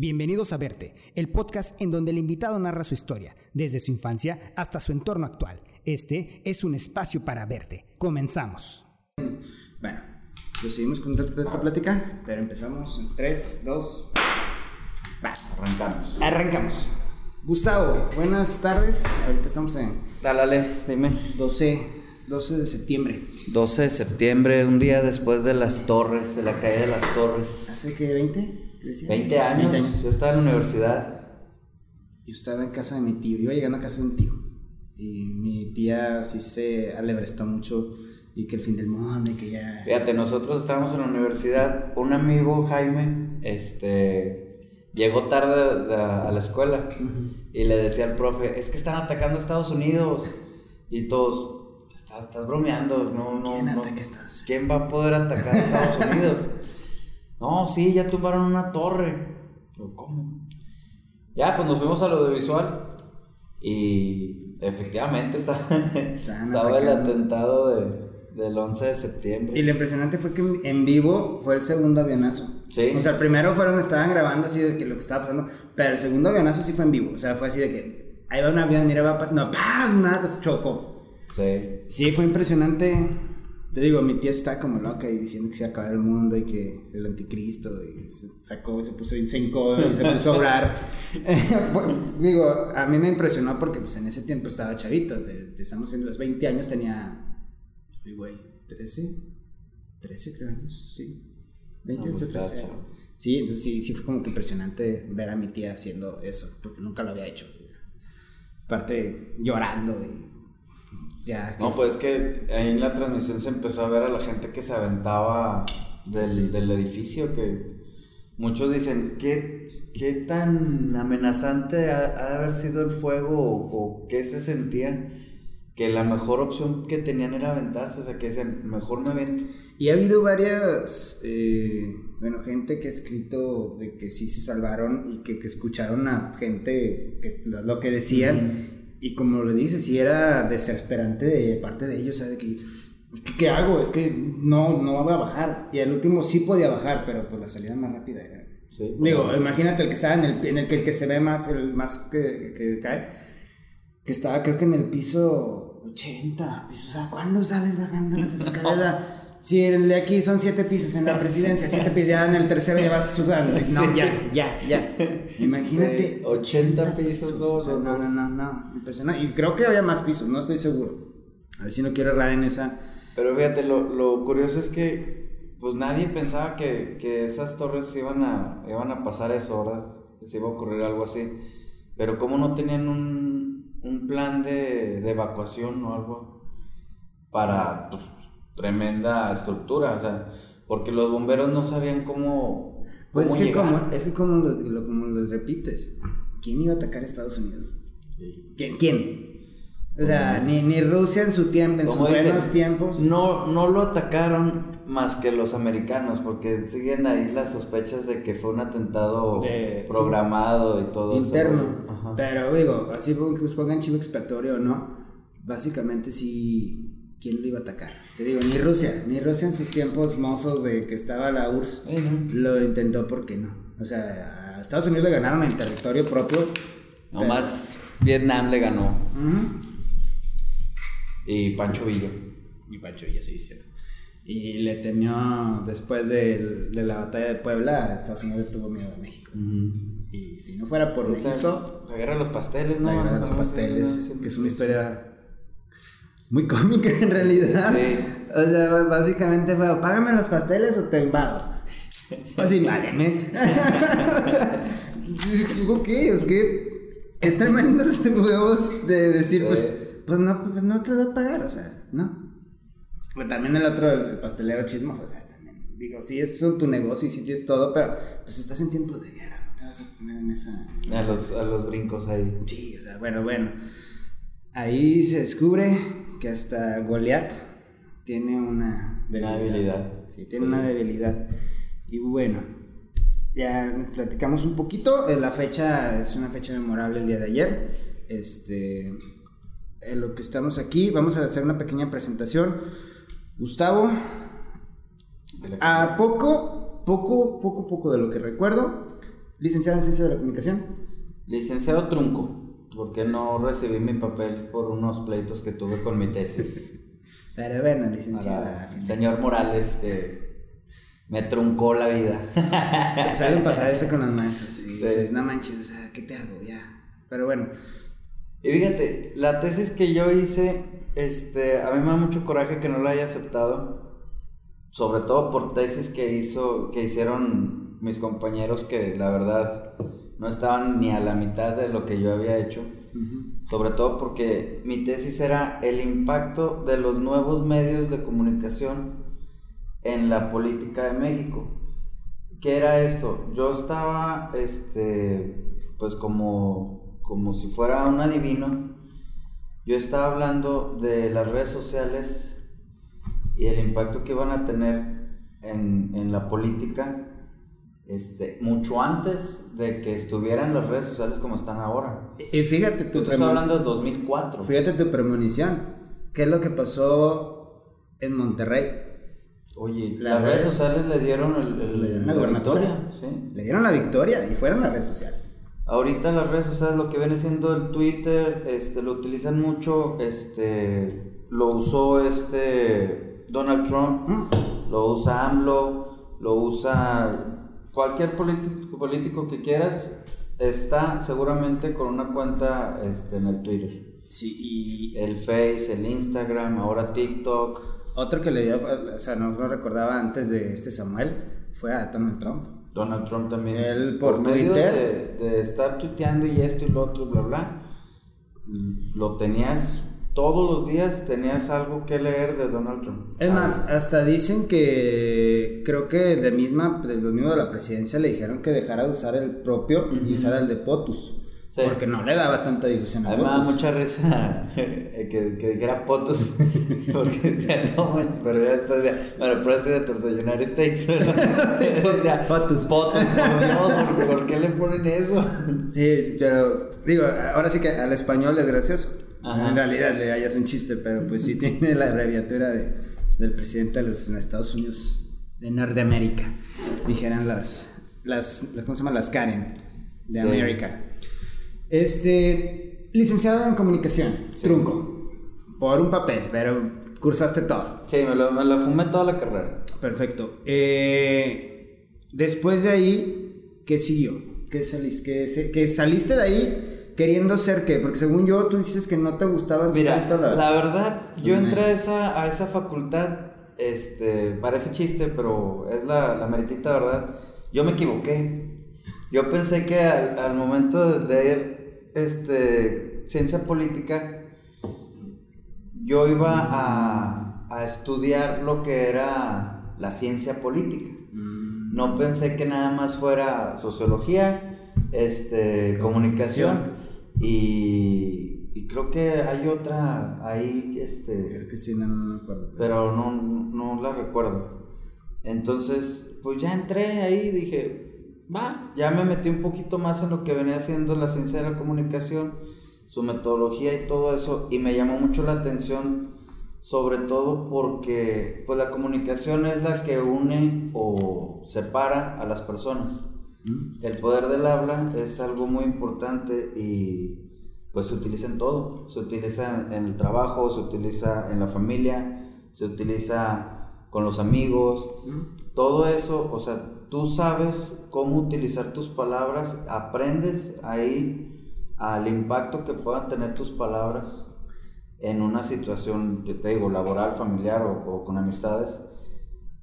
Bienvenidos a Verte, el podcast en donde el invitado narra su historia, desde su infancia hasta su entorno actual. Este es un espacio para verte. Comenzamos. Bueno, seguimos con de esta plática, pero empezamos en 3, 2, va. Arrancamos. Arrancamos. Gustavo, buenas tardes. Ahorita estamos en. Dale, dime. 12 12 de septiembre. 12 de septiembre, un día después de las torres, de la caída de las torres. ¿Hace qué? ¿20? 20 años. Yo estaba en la universidad. Yo estaba en casa de mi tío. Iba llegando a casa de un tío. Y mi tía sí se alebrestó mucho y que el fin del mundo y que ya... Fíjate, nosotros estábamos en la universidad. Un amigo, Jaime, este, llegó tarde a la escuela y le decía al profe, es que están atacando a Estados Unidos. Y todos, Estás, bromeando, no, no. ¿Quién no. ataca Estados Unidos? ¿Quién va a poder atacar a Estados Unidos? No, sí, ya tumbaron una torre. ¿Pero cómo? Ya, pues nos fuimos al audiovisual y efectivamente estaba, estaba el atentado de, del 11 de septiembre. Y lo impresionante fue que en vivo fue el segundo avionazo. Sí. O sea, el primero fueron, estaban grabando así de que lo que estaba pasando, pero el segundo avionazo sí fue en vivo. O sea, fue así de que ahí va un avión, mira, va pasando, ¡pam! Nada, chocó. Sí. Sí, fue impresionante. Te digo, mi tía está como loca y diciendo que se iba a acabar el mundo y que el anticristo y se sacó, se puso, se hincó y se puso a orar. digo, a mí me impresionó porque pues en ese tiempo estaba chavito, estamos en los 20 años, tenía, güey, 13, 13 creo años, sí. 20, no, 13. Sí, entonces sí, sí fue como que impresionante ver a mi tía haciendo eso, porque nunca lo había hecho. Aparte, llorando y no, pues es que ahí en la transmisión se empezó a ver a la gente que se aventaba del, del edificio, que muchos dicen, ¿qué, qué tan amenazante ha, de haber sido el fuego o, qué se sentía? Que la mejor opción que tenían era aventarse, o sea, que ese mejor me avento. Y ha habido varias, eh, bueno, gente que ha escrito de que sí se salvaron y que, que escucharon a gente que lo que decían. Y como le dices, si era desesperante de parte de ellos, ¿sabes? Que, ¿qué hago? Es que no, no va a bajar. Y el último sí podía bajar, pero pues la salida más rápida era. Sí, Digo, imagínate el que estaba en el, en el que, el que se ve más, el más que, que cae, que estaba creo que en el piso 80. o sea, ¿cuándo sales bajando las escaleras? Si el de aquí son siete pisos en la presidencia, siete pisos, ya en el tercero ya vas sudando. No, ya, ya, ya. Imagínate. 80, pisos. no, no, no, no. Impresionante. Y creo que había más pisos, no estoy seguro. A ver si no quiero errar en esa. Pero fíjate, lo, lo curioso es que pues nadie pensaba que, que, esas torres iban a, iban a pasar ¿verdad? Que se iba a ocurrir algo así. Pero como no tenían un, un plan de, de evacuación o algo para pues, tremenda estructura, o sea, porque los bomberos no sabían cómo... Pues es, que como, es que como lo, como lo repites, ¿quién iba a atacar a Estados Unidos? ¿Quién? ¿Quién? O sea, ni, ni, Rusia en su tiempo, en sus buenos tiempos. No, no lo atacaron más que los americanos, porque siguen ahí las sospechas de que fue un atentado programado y todo Interno. Pero digo, así que pongan chivo expiatorio o no, básicamente sí ¿quién lo iba a atacar? Te digo, ni Rusia, ni Rusia en sus tiempos mozos de que estaba la URSS lo intentó porque no. O sea, a Estados Unidos le ganaron en territorio propio. Nomás Vietnam le ganó. Y Pancho Villa. Y Pancho Villa, sí, cierto. Y le temió después de, de, la batalla de Puebla, Estados Unidos tuvo miedo a México. Y si no fuera por eso. La guerra de los pasteles, ¿no? La guerra de los pasteles, que es una historia muy cómica en realidad. Sí. O sea, básicamente fue, págame los pasteles o te invado. Pues invádeme. ok, es que, qué tremendos huevos de decir, pues, pues no, pues no te voy a pagar, o sea, no. Pero también el otro, el, pastelero chismoso, o sea, también, digo, sí es tu negocio y sí tienes todo, pero pues estás en tiempos de guerra, no te vas a poner en esa... A los, a los brincos ahí. Sí, o sea, bueno, bueno. Ahí se descubre que hasta Goliath tiene una debilidad. Sí, tiene una debilidad. Y bueno, ya platicamos un poquito. Eh, la fecha es una fecha memorable el día de ayer. Este, en lo que estamos aquí, vamos a hacer una pequeña presentación. Gustavo, a poco, poco, poco, poco de lo que recuerdo, Licenciado en Ciencia de la Comunicación. Licenciado Trunco, porque no recibí mi papel por unos pleitos que tuve con mi tesis. Pero bueno, licenciada. Para señor Morales, que me truncó la vida. Salen pasar eso con los maestros. Y dices, no manches, o sea, ¿qué te hago? Ya. Pero bueno. Y fíjate, la tesis que yo hice, este, a mí me da mucho coraje que no la haya aceptado. Sobre todo por tesis que hizo, que hicieron mis compañeros que la verdad no estaban ni a la mitad de lo que yo había hecho. Sobre todo porque mi tesis era el impacto de los nuevos medios de comunicación en la política de México. ¿Qué era esto? Yo estaba, este, pues como, como si fuera un adivino, yo estaba hablando de las redes sociales y el impacto que iban a tener en, en la política este, mucho antes de que estuvieran las redes sociales como están ahora. Y fíjate tu Tú estás hablando del 2004. Fíjate tu premonición. ¿Qué es lo que pasó en Monterrey? Oye, las, redes, sociales le dieron el, la victoria. ¿sí? Le dieron la victoria y fueron las redes sociales. Ahorita las redes sociales lo que viene siendo el Twitter, este, lo utilizan mucho, este, lo usó este Donald Trump, mm. lo usa AMLO, lo usa cualquier político, político que quieras está seguramente con una cuenta este, en el Twitter. Sí, y... El Face, el Instagram, ahora TikTok. Otro que le dio, o sea, no lo recordaba antes de este Samuel, fue a Donald Trump. Donald Trump también. Él por, Twitter. de, de, estar tuiteando y esto y lo otro, bla, bla, lo tenías todos los días tenías algo que leer de Donald Trump. Es más, hasta dicen que creo que de misma, de los mismos de la presidencia le dijeron que dejara de usar el propio y usara el de POTUS. Porque no le daba tanta difusión a Además, mucha risa que, que dijera POTUS. porque decía, no pero ya después decía, bueno, President of the United States. decía, POTUS. POTUS, por ¿por qué le ponen eso? Sí, pero digo, ahora sí que al español es gracioso. En realidad le hayas un chiste, pero pues sí tiene la abreviatura de, del presidente de los Estados Unidos de Norteamérica. Dijeran las, las, ¿cómo se llama? Las Karen de América. Este, licenciado en comunicación, trunco, por un papel, pero cursaste todo. Sí, me lo, me fumé toda la carrera. Perfecto. Eh, después de ahí, ¿qué siguió? ¿Qué saliste, qué, que saliste de ahí queriendo ser qué? Porque según yo, tú dices que no te gustaba Mira, la, la verdad, yo entré a esa, a esa facultad, este, parece chiste, pero es la, la meritita verdad. Yo me equivoqué. Yo pensé que al, momento de leer este, ciencia política, yo iba a, a estudiar lo que era la ciencia política. Mm. No pensé que nada más fuera sociología, este, comunicación. Y, creo que hay otra ahí, este... Creo que sí, no, me acuerdo. Pero no, no la recuerdo. Entonces, pues ya entré ahí dije, va, ya me metí un poquito más en lo que venía haciendo la ciencia de la comunicación, su metodología y todo eso, y me llamó mucho la atención, sobre todo porque pues la comunicación es la que une o separa a las personas. El poder del habla es algo muy importante y pues se utiliza en todo. Se utiliza en el trabajo, se utiliza en la familia, se utiliza con los amigos. Todo eso, o sea, tú sabes cómo utilizar tus palabras, aprendes ahí al impacto que puedan tener tus palabras en una situación, yo te digo, laboral, familiar o, o con amistades.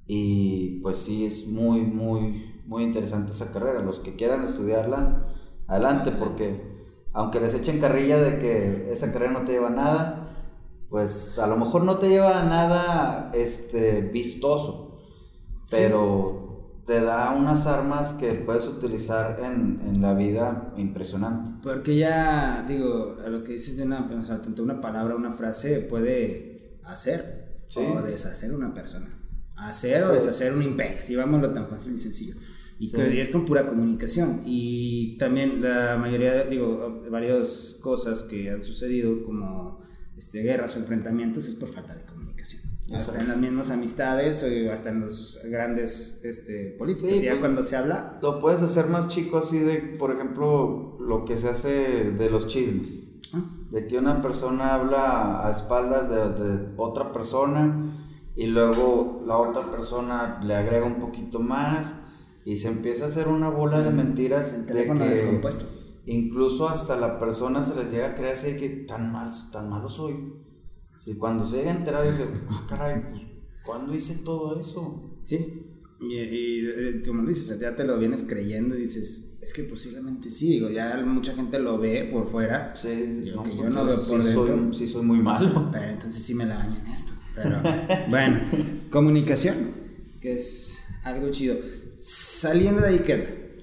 Y pues sí, es muy, muy, muy interesante esa carrera. Los que quieran estudiarla, adelante, porque aunque les echen carrilla de que esa carrera no te lleva a nada, pues a lo mejor no te lleva a nada este, vistoso, pero te da unas armas que puedes utilizar en, en, la vida impresionante. Porque ya, digo, a lo que dices de una, o sea, tanto una palabra, una frase puede hacer o deshacer una persona. Hacer o deshacer un imperio, si vámonos tan fácil y sencillo. Y que es con pura comunicación. Y también la mayoría, digo, varias cosas que han sucedido como este, guerras o enfrentamientos es por falta de comunicación. hasta en las mismas amistades o hasta en los grandes este, políticos. ya pues, cuando se habla. Lo puedes hacer más chico, así de, por ejemplo, lo que se hace de los chismes. Ah. De que una persona habla a espaldas de, de, otra persona y luego la otra persona le agrega un poquito más y se empieza a hacer una bola de mentiras. El teléfono de que descompuesto. Incluso hasta la persona se les llega a creer así que tan, mal, tan malo soy y cuando se llega a enterar, dice, ah, caray, pues, ¿cuándo hice todo eso? Sí, y, y, eh, como dices, ya te lo vienes creyendo y dices, es que posiblemente sí, digo, ya mucha gente lo ve por fuera. Sí, yo, que yo no veo por sí Soy, sí, soy muy malo. Pero entonces sí me la baño en esto. Pero bueno, comunicación, que es algo chido. Saliendo de ahí, ¿qué?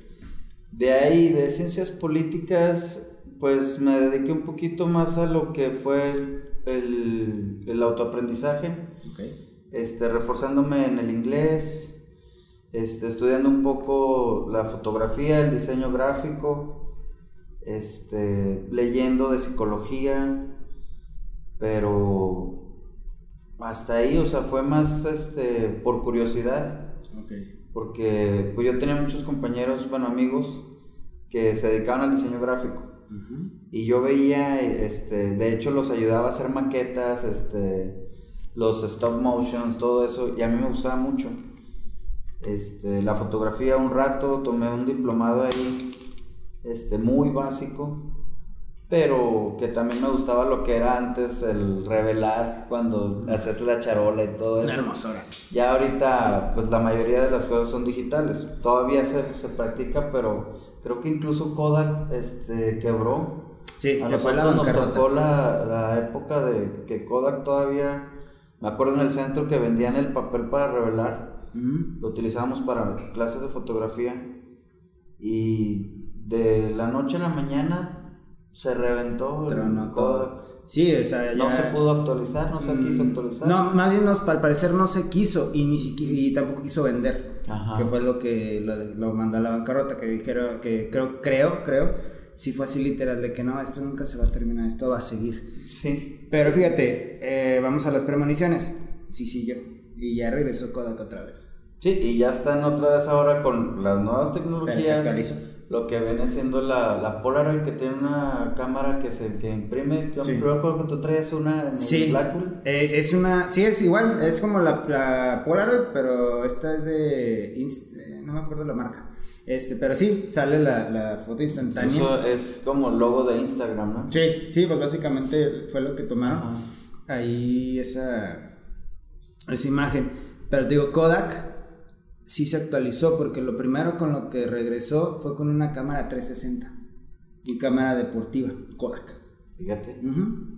De ahí, de ciencias políticas, pues me dediqué un poquito más a lo que fue el el, el autoaprendizaje, este, reforzándome en el inglés, este, estudiando un poco la fotografía, el diseño gráfico, este, leyendo de psicología, pero hasta ahí, o sea, fue más este, por curiosidad. Porque pues, yo tenía muchos compañeros, bueno, amigos, que se dedicaban al diseño gráfico. Y yo veía, este, de hecho los ayudaba a hacer maquetas, este, los stop motions, todo eso, y a mí me gustaba mucho. Este, la fotografía un rato, tomé un diplomado ahí, este, muy básico, pero que también me gustaba lo que era antes el revelar cuando haces la charola y todo eso. hermosura. Ya ahorita, pues la mayoría de las cosas son digitales. Todavía se, se practica, pero creo que incluso Kodak este, quebró. Sí, a nosotros nos tocó la, la, época de que Kodak todavía, me acuerdo en el centro que vendían el papel para revelar, lo utilizábamos para clases de fotografía y de la noche a la mañana se reventó el Kodak. Sí, o sea, No se pudo actualizar, no se mm, quiso actualizar. No, más bien al parecer no se quiso y ni siquiera, y tampoco quiso vender. Que fue lo que lo, mandó a la bancarrota, que dijeron, que creo, creo, creo, sí fue así literal, de que no, esto nunca se va a terminar, esto va a seguir. Sí. Pero fíjate, eh, vamos a las premoniciones. Sí, sí, yo. Y ya regresó Kodak otra vez. Sí, y ya están otra vez ahora con las nuevas tecnologías lo que viene siendo la, la Polaroid que tiene una cámara que se que imprime. Yo me acuerdo que tú traes una en sí. Blackpool. Es, es, una, sí, es igual, es como la, la Polaroid, pero esta es de, eh, no me acuerdo la marca. Este, pero sí, sale la, la foto instantánea. Eso es como logo de Instagram, ¿no? Sí, sí, pues básicamente fue lo que tomaron. Ahí esa, esa imagen. Pero digo, Kodak sí se actualizó porque lo primero con lo que regresó fue con una cámara 360 y cámara deportiva Kodak. Fíjate.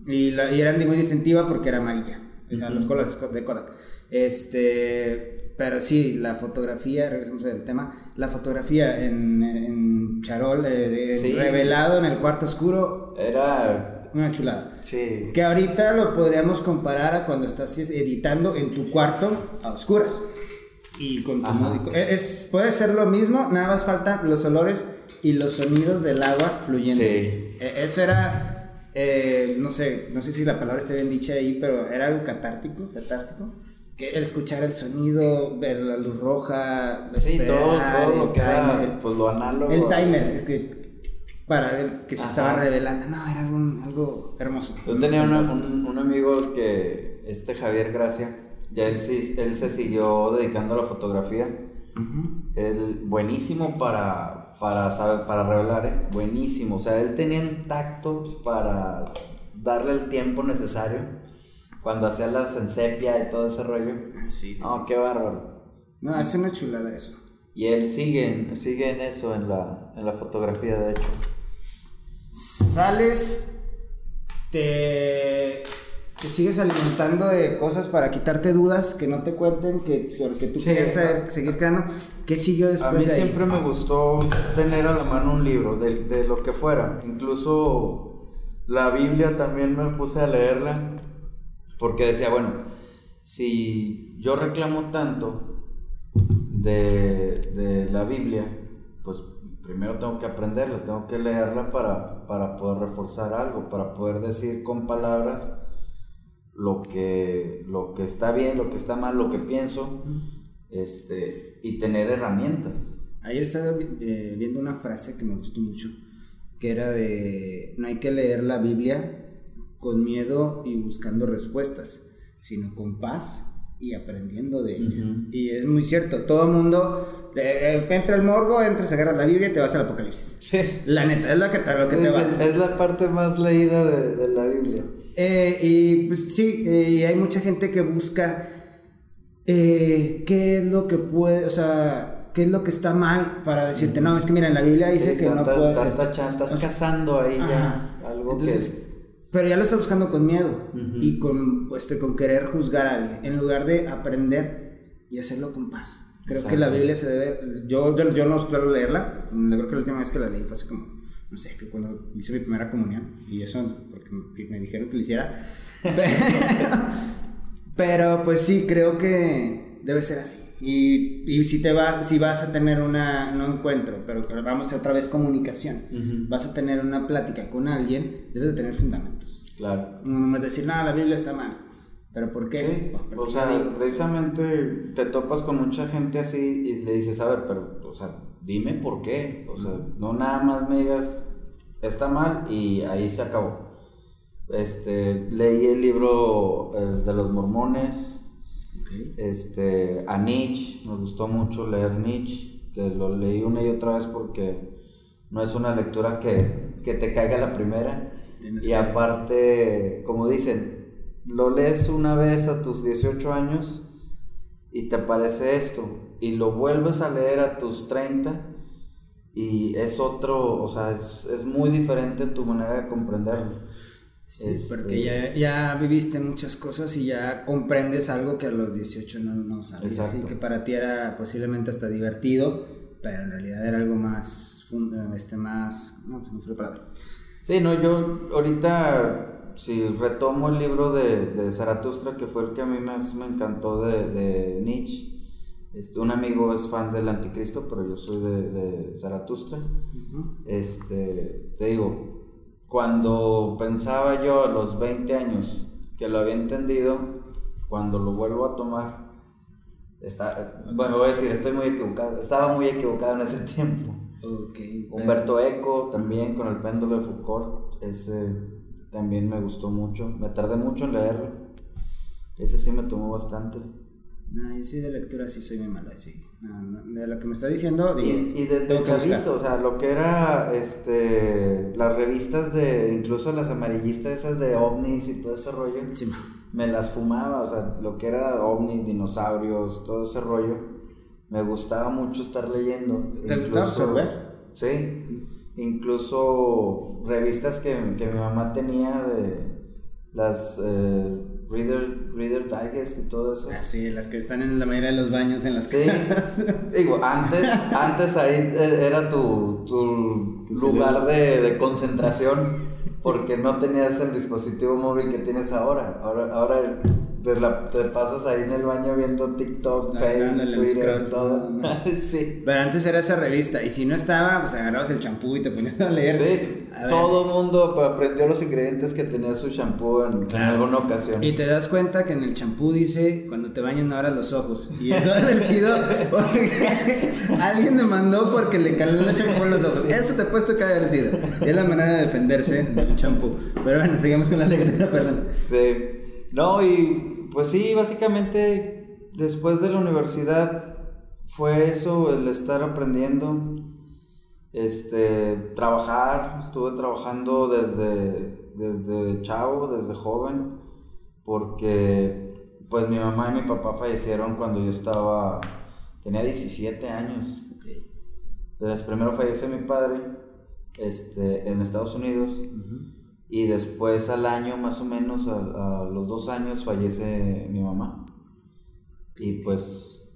y, la, y, era muy distintiva porque era amarilla, los colores de Kodak. Este, pero sí, la fotografía, regresamos al tema, la fotografía en, en charol, eh, revelado en el cuarto oscuro. Era una chulada. Sí. Que ahorita lo podríamos comparar a cuando estás editando en tu cuarto a oscuras y con tu e, Es, puede ser lo mismo, nada más faltan los olores y los sonidos del agua fluyendo. Sí. E, eso era, eh, no sé, no sé si la palabra esté bien dicha ahí, pero era algo catártico, catártico. Que el escuchar el sonido, ver la luz roja, sí, todo, todo lo que era, pues lo análogo. El timer, es que para ver que se estaba revelando, no, era algo, algo hermoso. Yo tenía un, un amigo que, este Javier Gracia, ya él, él se siguió dedicando a la fotografía. Él, buenísimo para, para, para revelar, ¿eh? buenísimo. O sea, él tenía el tacto para darle el tiempo necesario cuando hacía las en sepia y todo ese rollo. Sí, no, qué bárbaro. No, es una chulada eso. Y él sigue, sigue en eso, en la, en la fotografía, de hecho. Sales, te te sigues alimentando de cosas para quitarte dudas que no te cuenten, que porque tú quieres seguir creando. ¿Qué siguió después? A mí siempre me gustó tener a la mano un libro, de, de, lo que fuera. Incluso la Biblia también me puse a leerla, porque decía, bueno, si yo reclamo tanto de, de la Biblia, pues primero tengo que aprenderla, tengo que leerla para, para poder reforzar algo, para poder decir con palabras lo que, lo que está bien, lo que está mal, lo que pienso, este, y tener herramientas. Ayer estaba eh, viendo una frase que me gustó mucho, que era de, no hay que leer la Biblia con miedo y buscando respuestas, sino con paz y aprendiendo de ella. Y es muy cierto, todo el mundo eh, entra el morbo, entras, agarras la Biblia y te vas al Apocalipsis. Sí. La neta, es lo que te, lo que te vas. Es la parte más leída de, de la Biblia. Eh, y pues sí, y hay mucha gente que busca eh, qué es lo que puede, o sea, qué es lo que está mal para decirte, no, es que mira, en la Biblia dice Sí, que no puedes. Estás, esto". estás O sea, cazando ahí ajá. ya algo Entonces, pero ya lo está buscando con miedo y con, este, con querer juzgar a alguien, en lugar de aprender y hacerlo con paz. Creo que la Biblia se debe, yo, yo, yo no suelo leerla, creo que la última vez que la leí fue hace como, no sé, que cuando hice mi primera comunión, y eso porque me, me dijeron que lo hiciera, pero, pero, pues sí, creo que debe ser así. Y, y si te va, si vas a tener una, no encuentro, pero vamos a otra vez comunicación, vas a tener una plática con alguien, debes de tener fundamentos. Claro. No es decir, no, la Biblia está mal. ¿Pero por qué? Sí, Pues porque o sea, digo, precisamente te topas con mucha gente así y le dices, a ver, pero, o sea, dime por qué. O sea, no nada más me digas, está mal y ahí se acabó. Este, leí el libro eh, de los mormones, este, a Nietzsche, me gustó mucho leer Nietzsche, que lo leí una y otra vez porque no es una lectura que, que te caiga la primera. Tienes Y que- aparte, como dicen, lo lees una vez a tus 18 años y te parece esto, y lo vuelves a leer a tus 30 y es otro, o sea, es, es muy diferente tu manera de comprenderlo. Sí, Este, porque ya, ya viviste muchas cosas y ya comprendes algo que a los 18 no, no sabías. Y que para ti era posiblemente hasta divertido, pero en realidad era algo más, este, más, no, se me fue la palabra. Sí, no, yo ahorita, si retomo el libro de, de Zaratustra, que fue el que a mí más me encantó de, de Nietzsche, este, un amigo es fan del Anticristo, pero yo soy de, de Zaratustra. Este, te digo, cuando pensaba yo a los 20 años que lo había entendido, cuando lo vuelvo a tomar, está, bueno, voy a decir, estoy muy equivocado, estaba muy equivocado en ese tiempo. Ok. Humberto Eco también con el péndulo de Foucault, ese también me gustó mucho, me tardé mucho en leerlo, ese sí me tomó bastante. Yo sí de lectura sí soy muy mala, sí. No, no, de lo que me está diciendo, Y, digo, y desde que buscar. chavito, o sea, lo que era este las revistas de, incluso las amarillistas esas de ovnis y todo ese rollo, Sí, me las fumaba, o sea, lo que era ovnis, dinosaurios, todo ese rollo, me gustaba mucho estar leyendo. ¿Te gustaba absorber? Sí, incluso revistas que, que mi mamá tenía de las eh, Reader, Reader Digest y todo eso. Ah, sí, las que están en la mayoría de los baños en las Sí, casas. digo, antes, antes ahí eh, era tu, tu lugar de, de concentración porque no tenías el dispositivo móvil que tienes ahora. Ahora, ahora te, la- te pasas ahí en el baño viendo TikTok, Face, el Twitter, todo. sí. Pero antes era esa revista, y si no estaba, pues agarrabas el champú y te ponías a leer. Sí, A todo el mundo aprendió los ingredientes que tenía su shampoo en, en Claro. alguna ocasión. Y te das cuenta que en el champú dice cuando te bañan ahora los ojos. Y eso debe haber sido porque alguien me mandó porque le caló el champú en los ojos. Eso te he puesto que haber sido. Es la manera de defenderse del champú. Pero bueno, seguimos con la lectura, perdón. Sí. No, y pues sí, básicamente después de la universidad fue eso, el estar aprendiendo, este, trabajar, estuve trabajando desde, desde chavo, desde joven, porque pues mi mamá y mi papá fallecieron cuando yo estaba, tenía 17 años. Entonces primero fallece mi padre, este, en Estados Unidos. Y después al año, más o menos, a, a los dos años, fallece mi mamá. Y pues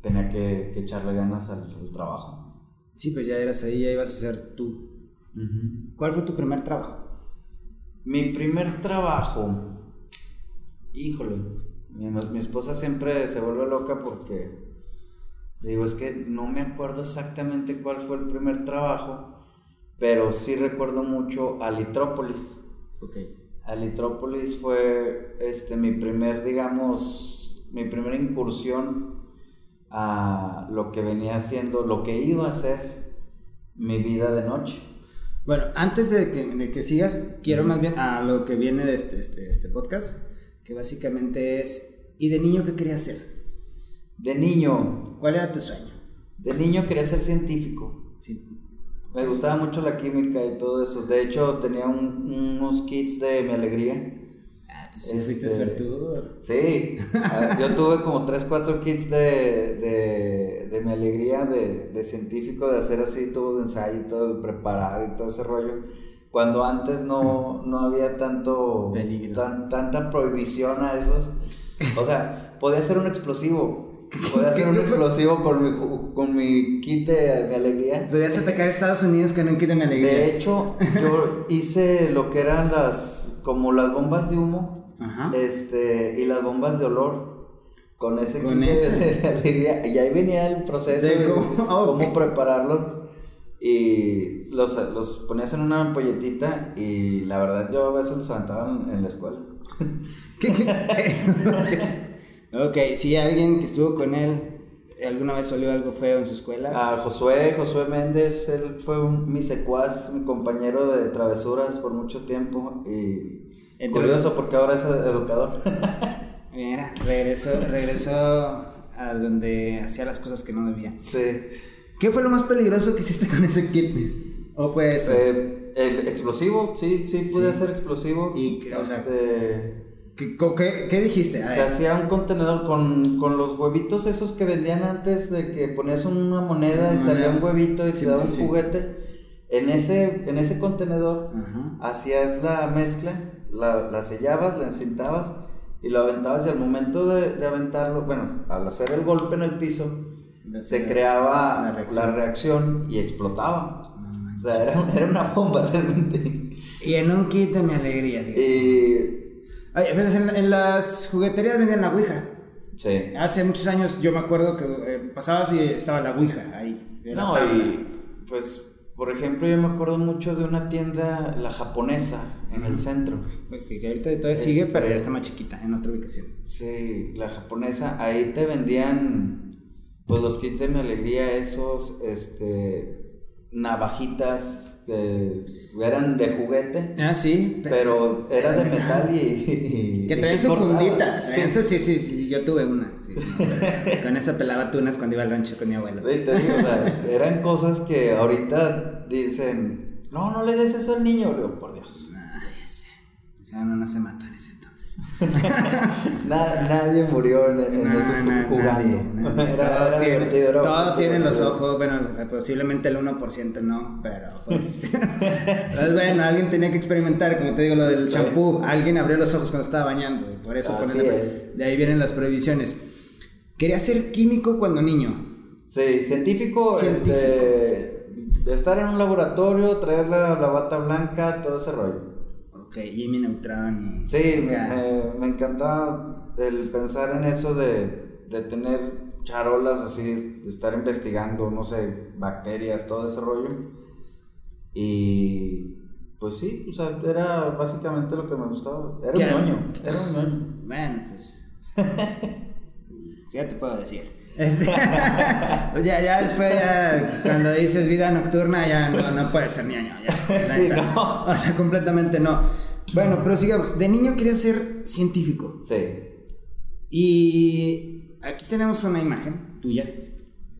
tenía que, que echarle ganas al, al trabajo. Sí, pues ya eras ahí, ya ibas a ser tú. ¿Cuál fue tu primer trabajo? Mi primer trabajo, híjole, mi, mi esposa siempre se vuelve loca porque, le digo, es que no me acuerdo exactamente cuál fue el primer trabajo, pero sí recuerdo mucho a Litrópolis. Ok. Alitrópolis fue este, mi primer, digamos, mi primera incursión a lo que venía haciendo, lo que iba a ser mi vida de noche. Bueno, antes de que, de que sigas, quiero más bien a lo que viene de este, este, este podcast, que básicamente es, ¿y de niño qué querías ser? De niño, ¿Cuál era tu sueño? de niño quería ser científico. Sí. Me gustaba mucho la química y todo eso. De hecho, tenía un- unos kits de mi alegría. Ah, tú sí fuiste Este, suertudo. Sí, ah, yo tuve como 3, 4 kits de, de, de mi alegría de, de científico, de hacer así tubos de ensayo y todo, de preparar y todo ese rollo. Cuando antes no, no había tanto, tan- tanta prohibición a esos. O sea, podía ser un explosivo. Podía ser un ¿Qué te fue? explosivo con mi, con mi kit de mi alegría. Podías atacar a Estados Unidos con un kit de mi alegría. De hecho, yo hice lo que eran las, como las bombas de humo, Ajá. este, y las bombas de olor. Con ese Con kit ese. de alegría. Y ahí venía el proceso De cómo- cómo, ok. prepararlo. Y los, los ponías en una ampolletita y la verdad yo a veces los aventaba en, en la escuela. ¿Qué, qué? Ok, si alguien que estuvo con él alguna vez olió algo feo en su escuela. A Josué, Josué Méndez, él fue un- mi secuaz, mi compañero de travesuras por mucho tiempo y curioso porque ahora es educador. Mira, regresó, regresó a donde hacía las cosas que no debía. sí. ¿Qué fue lo más peligroso que hiciste con ese kit? ¿O fue eso? Eh, el explosivo, sí, sí, pude Sí. hacer explosivo. Y, o sea, Este, ¿Qué, qué- qué dijiste? A se hacía un contenedor con, con los huevitos esos que vendían antes de que ponías una moneda y salía un huevito y Sí, te daba un sí, sí. juguete. En ese, en ese contenedor Ajá. hacías la mezcla, la, la sellabas, la encintabas y lo aventabas y al momento de, de aventarlo, bueno, al hacer el golpe en el piso, se creaba La la reacción. reacción, y explotaba. No O sea, era, era una bomba realmente. Y en un kit de mi alegría. Y. Ay, a veces en, en las jugueterías vendían la Ouija. Sí. Hace muchos años yo me acuerdo que eh, pasabas y estaba la Ouija ahí. No, y pues, por ejemplo, yo me acuerdo mucho de una tienda, la japonesa, en el centro. Que, que ahorita todavía sigue, Este- pero ya está más chiquita, en otra ubicación. Sí, la japonesa, ahí te vendían, pues los kits de mi alegría, esos, este, navajitas que eran de juguete, Ah, sí. pero era de metal y... y- Que traen su fundita. Sí. traen su- sí, sí, sí, yo tuve una. sí, sí. con esa pelaba tunas cuando iba al rancho con mi abuelo. Sí, te digo, o sea, eran cosas que ahorita dicen, no, no le des eso al niño, le digo, por Dios. Ese. O sea, no, no se mató en ese nadie murió en, en esos no, jugando. nadie, nadie. Era- todos era tienen, todos los ojos, bueno, posiblemente el 1% no, pero pues, pues bueno, alguien tenía que experimentar, como te digo, lo del champú, alguien abrió los ojos cuando estaba bañando, y por eso ponen es. de ahí vienen las prohibiciones. Quería ser químico cuando niño. Sí, científico, Científico. este, estar en un laboratorio, traer la, la bata blanca, todo ese rollo. Ok, Jimmy Neutron y... Sí, me, me- encantaba el pensar en eso de, de tener charolas así, de estar investigando, no sé, bacterias, todo ese rollo. Y pues sí, o sea, era básicamente lo que me gustaba. Era un ñoño, era un ñoño. Bueno, pues. ¿Qué te puedo decir? Este, ya, ya después, ya, cuando dices vida nocturna, ya no, no puedes ser niño. Ya, Sí, no. O sea, completamente no. Bueno, pero sigamos. De niño querías ser científico. Sí. Y aquí tenemos una imagen tuya.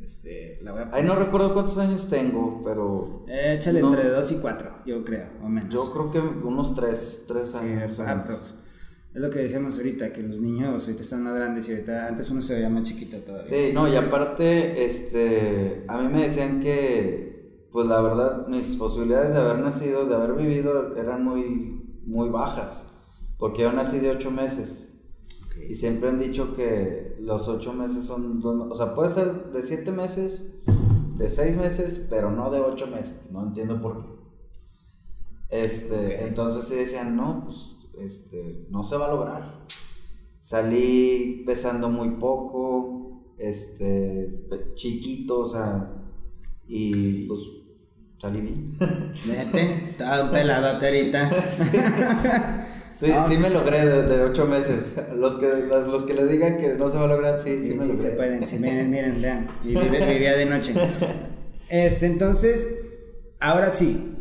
Este, la voy a Ahí no recuerdo cuántos años tengo, pero Eh, Échale No. entre 2 y 4, yo creo, o menos. yo creo que unos tres, tres Sí, años. Es lo que decíamos ahorita, que los niños ahorita están más grandes y ahorita antes uno se veía más chiquito todavía. Sí, no, y aparte, este, a mí me decían que, pues la verdad, mis posibilidades de haber nacido, de haber vivido, eran muy, muy bajas, porque yo nací de ocho meses. Y siempre han dicho que los ocho meses son, o sea, puede ser de siete meses, de seis meses, pero no de ocho meses. No entiendo por qué. Este, Ok. entonces sí decían, no, pues, este, no se va a lograr. Salí pesando muy poco, este, chiquito, o sea, y pues salí bien. Vete, estaba un peladote ahorita. Sí, sí me logré de, ocho meses. Los que, los, que le digan que no se va a lograr, sí, sí, sí me sí se pueden, sí, miren, miren, vean. Y vivía de noche. Este, entonces, ahora sí,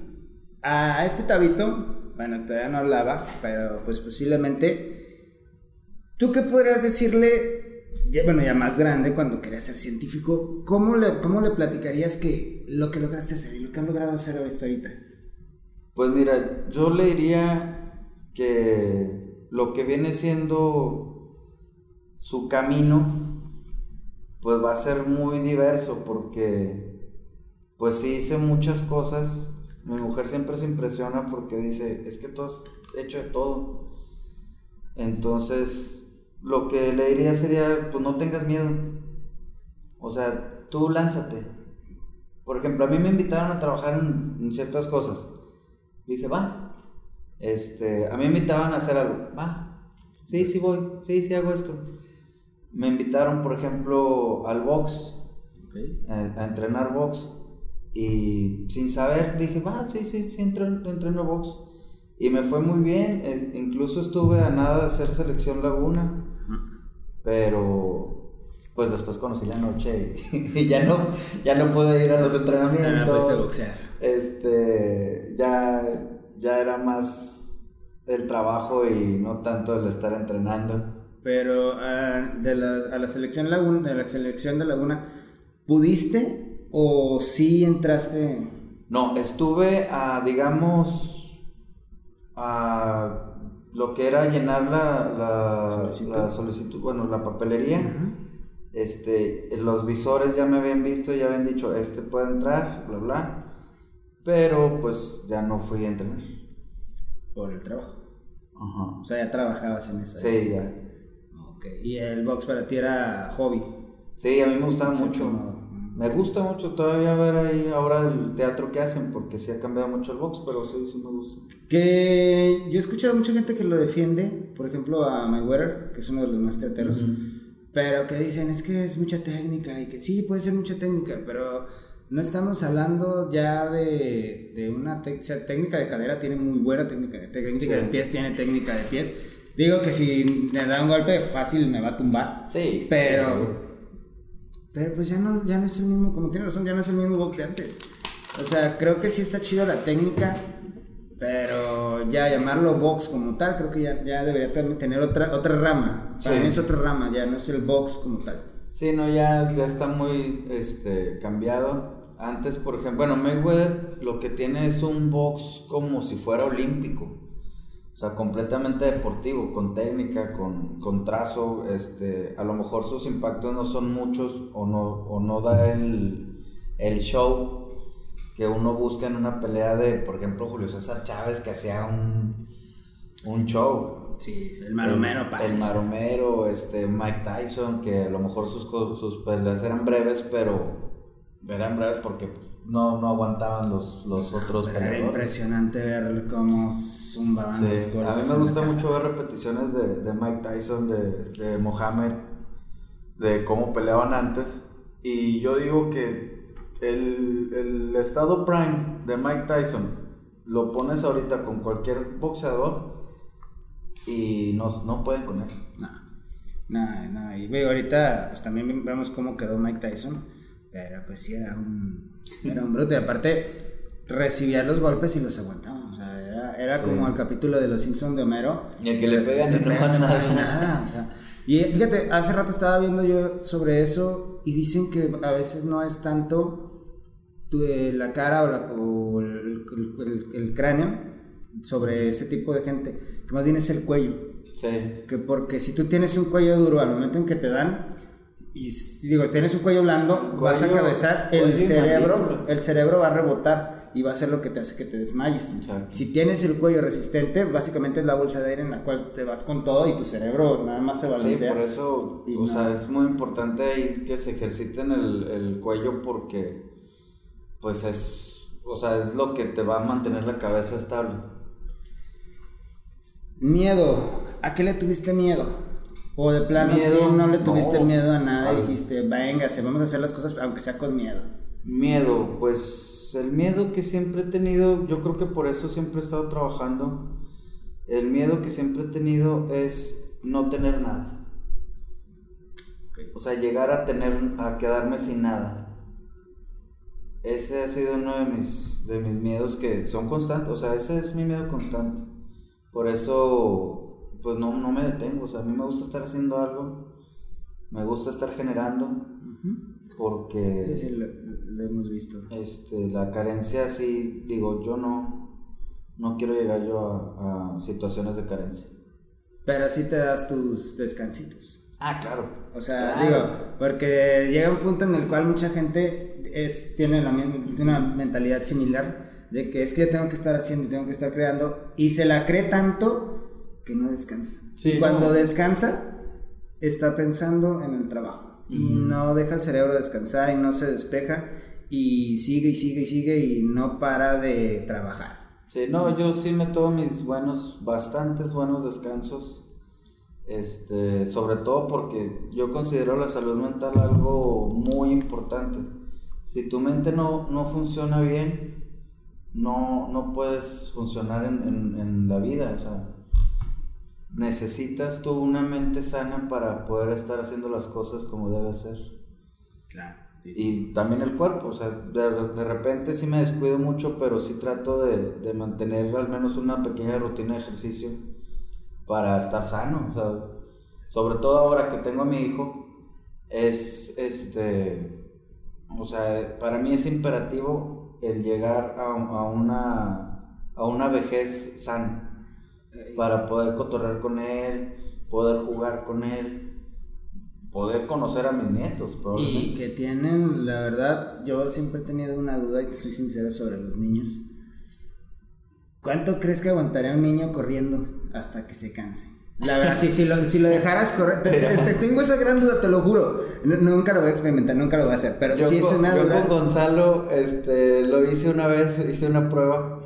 a este tabito, bueno, todavía no hablaba, pero pues posiblemente, ¿tú qué podrías decirle, bueno, ya más grande, cuando querías ser científico, ¿cómo le, cómo le platicarías que lo que lograste hacer y lo que has logrado hacer ahorita? Pues mira, yo le diría que lo que viene siendo su camino, pues va a ser muy diverso porque, pues sí hice muchas cosas mi mujer siempre se impresiona porque dice, es que tú has hecho de todo. Entonces, lo que le diría sería, pues no tengas miedo. O sea, tú lánzate. Por ejemplo, a mí me invitaron a trabajar en, ciertas cosas. dije, va. Este, a mí me invitaban a hacer algo. Va. Sí, sí voy. Sí, sí hago esto. Me invitaron, por ejemplo, al box. A, a entrenar box. Y sin saber dije, va, sí, sí, sí, entreno, box. Y me fue muy bien, incluso estuve a nada de hacer selección Laguna, pero pues después conocí la noche y, ya no ya no pude ir a los entrenamientos. No boxear. Este, ya ya era más el trabajo y no tanto el estar entrenando. Pero ah, de la, a la selección Laguna, de la selección de Laguna, ¿pudiste ¿O sí entraste? No, estuve a, digamos, a lo que era llenar la, la, ¿Solicitud? bueno, la papelería. Este, los visores ya me habían visto, ya habían dicho, este puede entrar, bla, bla. Pero pues ya no fui a entrenar. Por el trabajo. Ajá. O sea, ya trabajabas en esa. Sí, ya. Ok. ¿Y el box para ti era hobby? Sí, a mí me gustaba mucho. Me gusta mucho todavía ver ahí ahora el teatro que hacen, porque sí ha cambiado mucho el box, pero sí, sí me gusta. Que yo he escuchado mucha gente que lo defiende, por ejemplo a Mayweather, que es uno de los más teateros, pero que dicen es que es mucha técnica y que sí, puede ser mucha técnica, pero no estamos hablando ya de, de una técnica de cadera, tiene muy buena técnica, técnica de pies, tiene técnica de pies. Digo que si me da un golpe fácil me va a tumbar. Sí. Pero pero pues ya no, ya no es el mismo, como tiene razón, ya no es el mismo box de antes. O sea, creo que sí está chido la técnica, pero ya llamarlo box como tal, creo que ya, ya debería tener otra, otra rama. Para mí es otra rama, ya no es el box como tal. Sí, no, ya, ya está muy este, cambiado. Antes, por ejemplo, bueno, Mayweather lo que tiene es un box como si fuera olímpico. O sea, completamente deportivo, con técnica, con, con, trazo. Este, a lo mejor sus impactos no son muchos o no, o no da el, el show que uno busca en una pelea de, por ejemplo, Julio César Chávez, que hacía un, un show. Sí, el maromero, El, el maromero, este, Mike Tyson, que a lo mejor sus, sus peleas eran breves, pero eran breves porque no, no aguantaban los, los otros Era impresionante ver cómo zumbaban los golpes. A mí me gusta mucho ver repeticiones de, de Mike Tyson, de, de Mohamed, de cómo peleaban antes. Y yo digo que el, el estado prime de Mike Tyson lo pones ahorita con cualquier boxeador y no, no pueden con él. No, no, no. Y ahorita pues también vemos cómo quedó Mike Tyson, pero pues sí era un era un bruto y aparte recibía los golpes y los aguantaba. O sea, era, era como el capítulo de Los Simpsons de Homero. Y el que le pegan y no pasa nada. nada o sea, y fíjate, hace rato estaba viendo yo sobre eso y dicen que a veces no es tanto eh, la cara o, la, o el, el, cráneo sobre ese tipo de gente, que más bien es el cuello. Sí. Que porque si tú tienes un cuello duro al momento en que te dan, y si digo, tienes un cuello blando, vas a cabezar, el cerebro, el cerebro va a rebotar y va a ser lo que te hace que te desmayes. Si tienes el cuello resistente, básicamente es la bolsa de aire en la cual te vas con todo y tu cerebro nada más se balancea. Sí, por eso, o sea, es muy importante que se ejerciten el, el cuello porque, pues es, o sea, es lo que te va a mantener la cabeza estable. Miedo. ¿A qué le tuviste miedo? O de plano, miedo, no le tuviste miedo a nada, dijiste, venga, vamos a hacer las cosas aunque sea con miedo. Miedo, pues el miedo que siempre he tenido, yo creo que por eso siempre he estado trabajando, El miedo que siempre he tenido es no tener nada. O sea, llegar a tener, a quedarme sin nada. Ese ha sido uno de mis, de mis miedos que son constantes. O sea, ese es mi miedo constante. Por eso, pues no, no me detengo. O sea, a mí me gusta estar haciendo algo. Me gusta estar generando. Porque... Sí, sí, lo, hemos visto. Este, la carencia, sí, digo, yo no, no quiero llegar yo a, situaciones de carencia. Pero sí te das tus descansitos. Ah, claro. O sea, digo, porque llega un punto en el cual mucha gente es, tiene la una mentalidad similar de que es que yo tengo que estar haciendo tengo que estar creando y se la cree tanto que no descansa. y cuando descansa, está pensando en el trabajo y no deja el cerebro descansar y no se despeja y sigue y sigue y sigue y no para de trabajar. Sí, no, yo sí me tomo mis buenos, bastantes buenos descansos. Este, sobre todo porque yo considero la salud mental algo muy importante. Si tu mente no, no funciona bien, no, no puedes funcionar en, en, en la vida. O sea, necesitas tú una mente sana para poder estar haciendo las cosas como debe ser. Claro. Y también el cuerpo, o sea, de, de, repente sí me descuido mucho, pero sí trato de, de, mantener al menos una pequeña rutina de ejercicio para estar sano, o sea, sobre todo ahora que tengo a mi hijo, es, este, o sea, para mí es imperativo el llegar a, a una, a una vejez sana para poder cotorrear con él, poder jugar con él, poder conocer a mis nietos. Y que tienen, la verdad, yo siempre he tenido una duda y que soy sincero sobre los niños. ¿Cuánto crees que aguantaría un niño corriendo hasta que se canse? La verdad, si, si, lo, si lo dejaras correr, te, tengo esa gran duda, te lo juro. nunca lo voy a experimentar, nunca lo voy a hacer. Pero yo sí es una yo con Gonzalo este, lo hice una vez, hice una prueba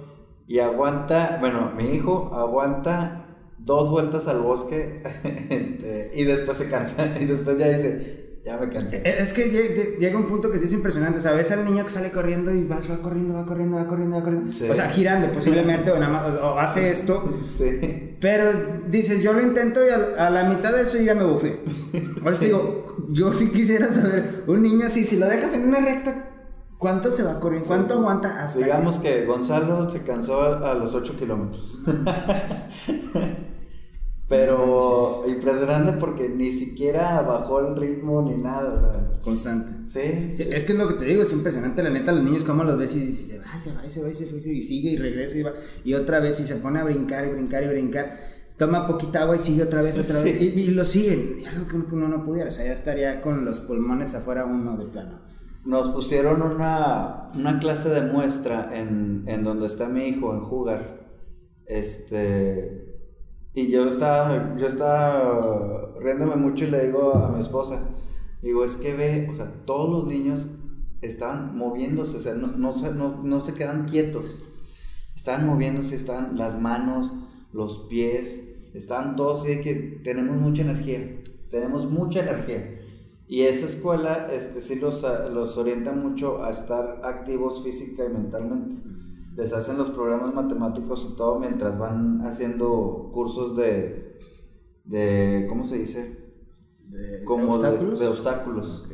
y aguanta, bueno, mi hijo aguanta dos vueltas al bosque este, y después se cansa y después ya dice, ya me cansé. Eh, es que llega un punto que sí es impresionante. O sea, ves al niño que sale corriendo y vas, va corriendo, va corriendo, va corriendo, va corriendo. O sea, girando posiblemente, o, nada más, o hace esto. Sí. Pero dices, yo lo intento y a, la mitad de eso ya me bufé. Ahora te digo, yo sí quisiera saber, un niño así, si lo dejas en una recta, ¿Cuánto se va a correr? ¿Cuánto aguanta hasta Digamos que Gonzalo se cansó a, los 8 kilómetros. Pero impresionante porque ni siquiera bajó el ritmo ni nada, o sea. Constante. Sí. Es que es lo que te digo, es impresionante, la neta, los niños cómo los ves y se va, se va, se va, y se va, y sigue y regresa y va. Y otra vez y se pone a brincar y brincar y brincar. Toma poquita agua y sigue otra vez, otra vez. Y, lo siguen. Y algo que uno no pudiera, o sea, ya estaría con los pulmones afuera uno de plano nos pusieron una, una clase de muestra en, en, donde está mi hijo, en Jugar. Este, y yo estaba, yo riéndome mucho y le digo a mi esposa, digo, es que ve, o sea, todos los niños estaban moviéndose, o sea, no, no, no, no se quedan quietos. Estaban moviéndose, estaban las manos, los pies, estaban todos así de que tenemos mucha energía, tenemos mucha energía. Y esa escuela este, sí los, los orienta mucho a estar activos física y mentalmente. Les hacen los programas matemáticos y todo mientras van haciendo cursos de, de ¿cómo se dice? ¿De, Como obstáculos? De, obstáculos.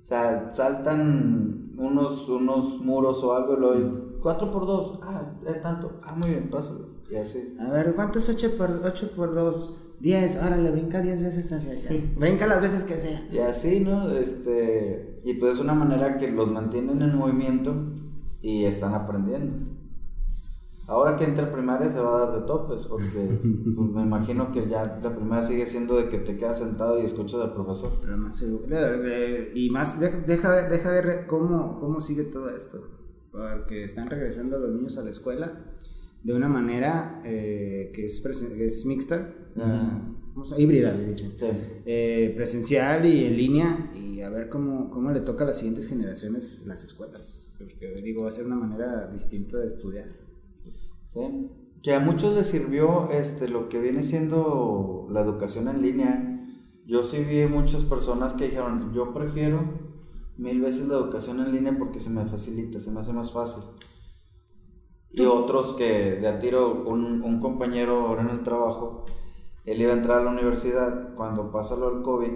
O sea, saltan unos, unos muros o algo y lo 4 por 2 ah, es tanto, ah, muy bien, pásalo. Y así. A ver, ¿cuánto es 8 por, 8 por 2? 10, órale, brinca 10 veces hacia allá. brinca las veces que sea. Y así, ¿no? Este, y pues es una manera que los mantienen en movimiento y están aprendiendo. Ahora que entra primaria se va a dar de topes, porque pues, me imagino que ya la primera sigue siendo de que te quedas sentado y escuchas al profesor. Pero más seguro, y más, deja, deja ver cómo, cómo sigue todo esto. Porque están regresando los niños a la escuela de una manera eh, que, es es mixta, híbrida le dicen, eh, presencial y en línea, y a ver cómo, cómo le toca a las siguientes generaciones las escuelas, porque digo, va a ser una manera distinta de estudiar. Sí, que a muchos les sirvió este, lo que viene siendo la educación en línea. Yo sí vi muchas personas que dijeron, yo prefiero mil veces la educación en línea porque se me facilita, se me hace más fácil. Y otros que de a tiro, un, un compañero ahora en el trabajo, él iba a entrar a la universidad cuando pasa lo del COVID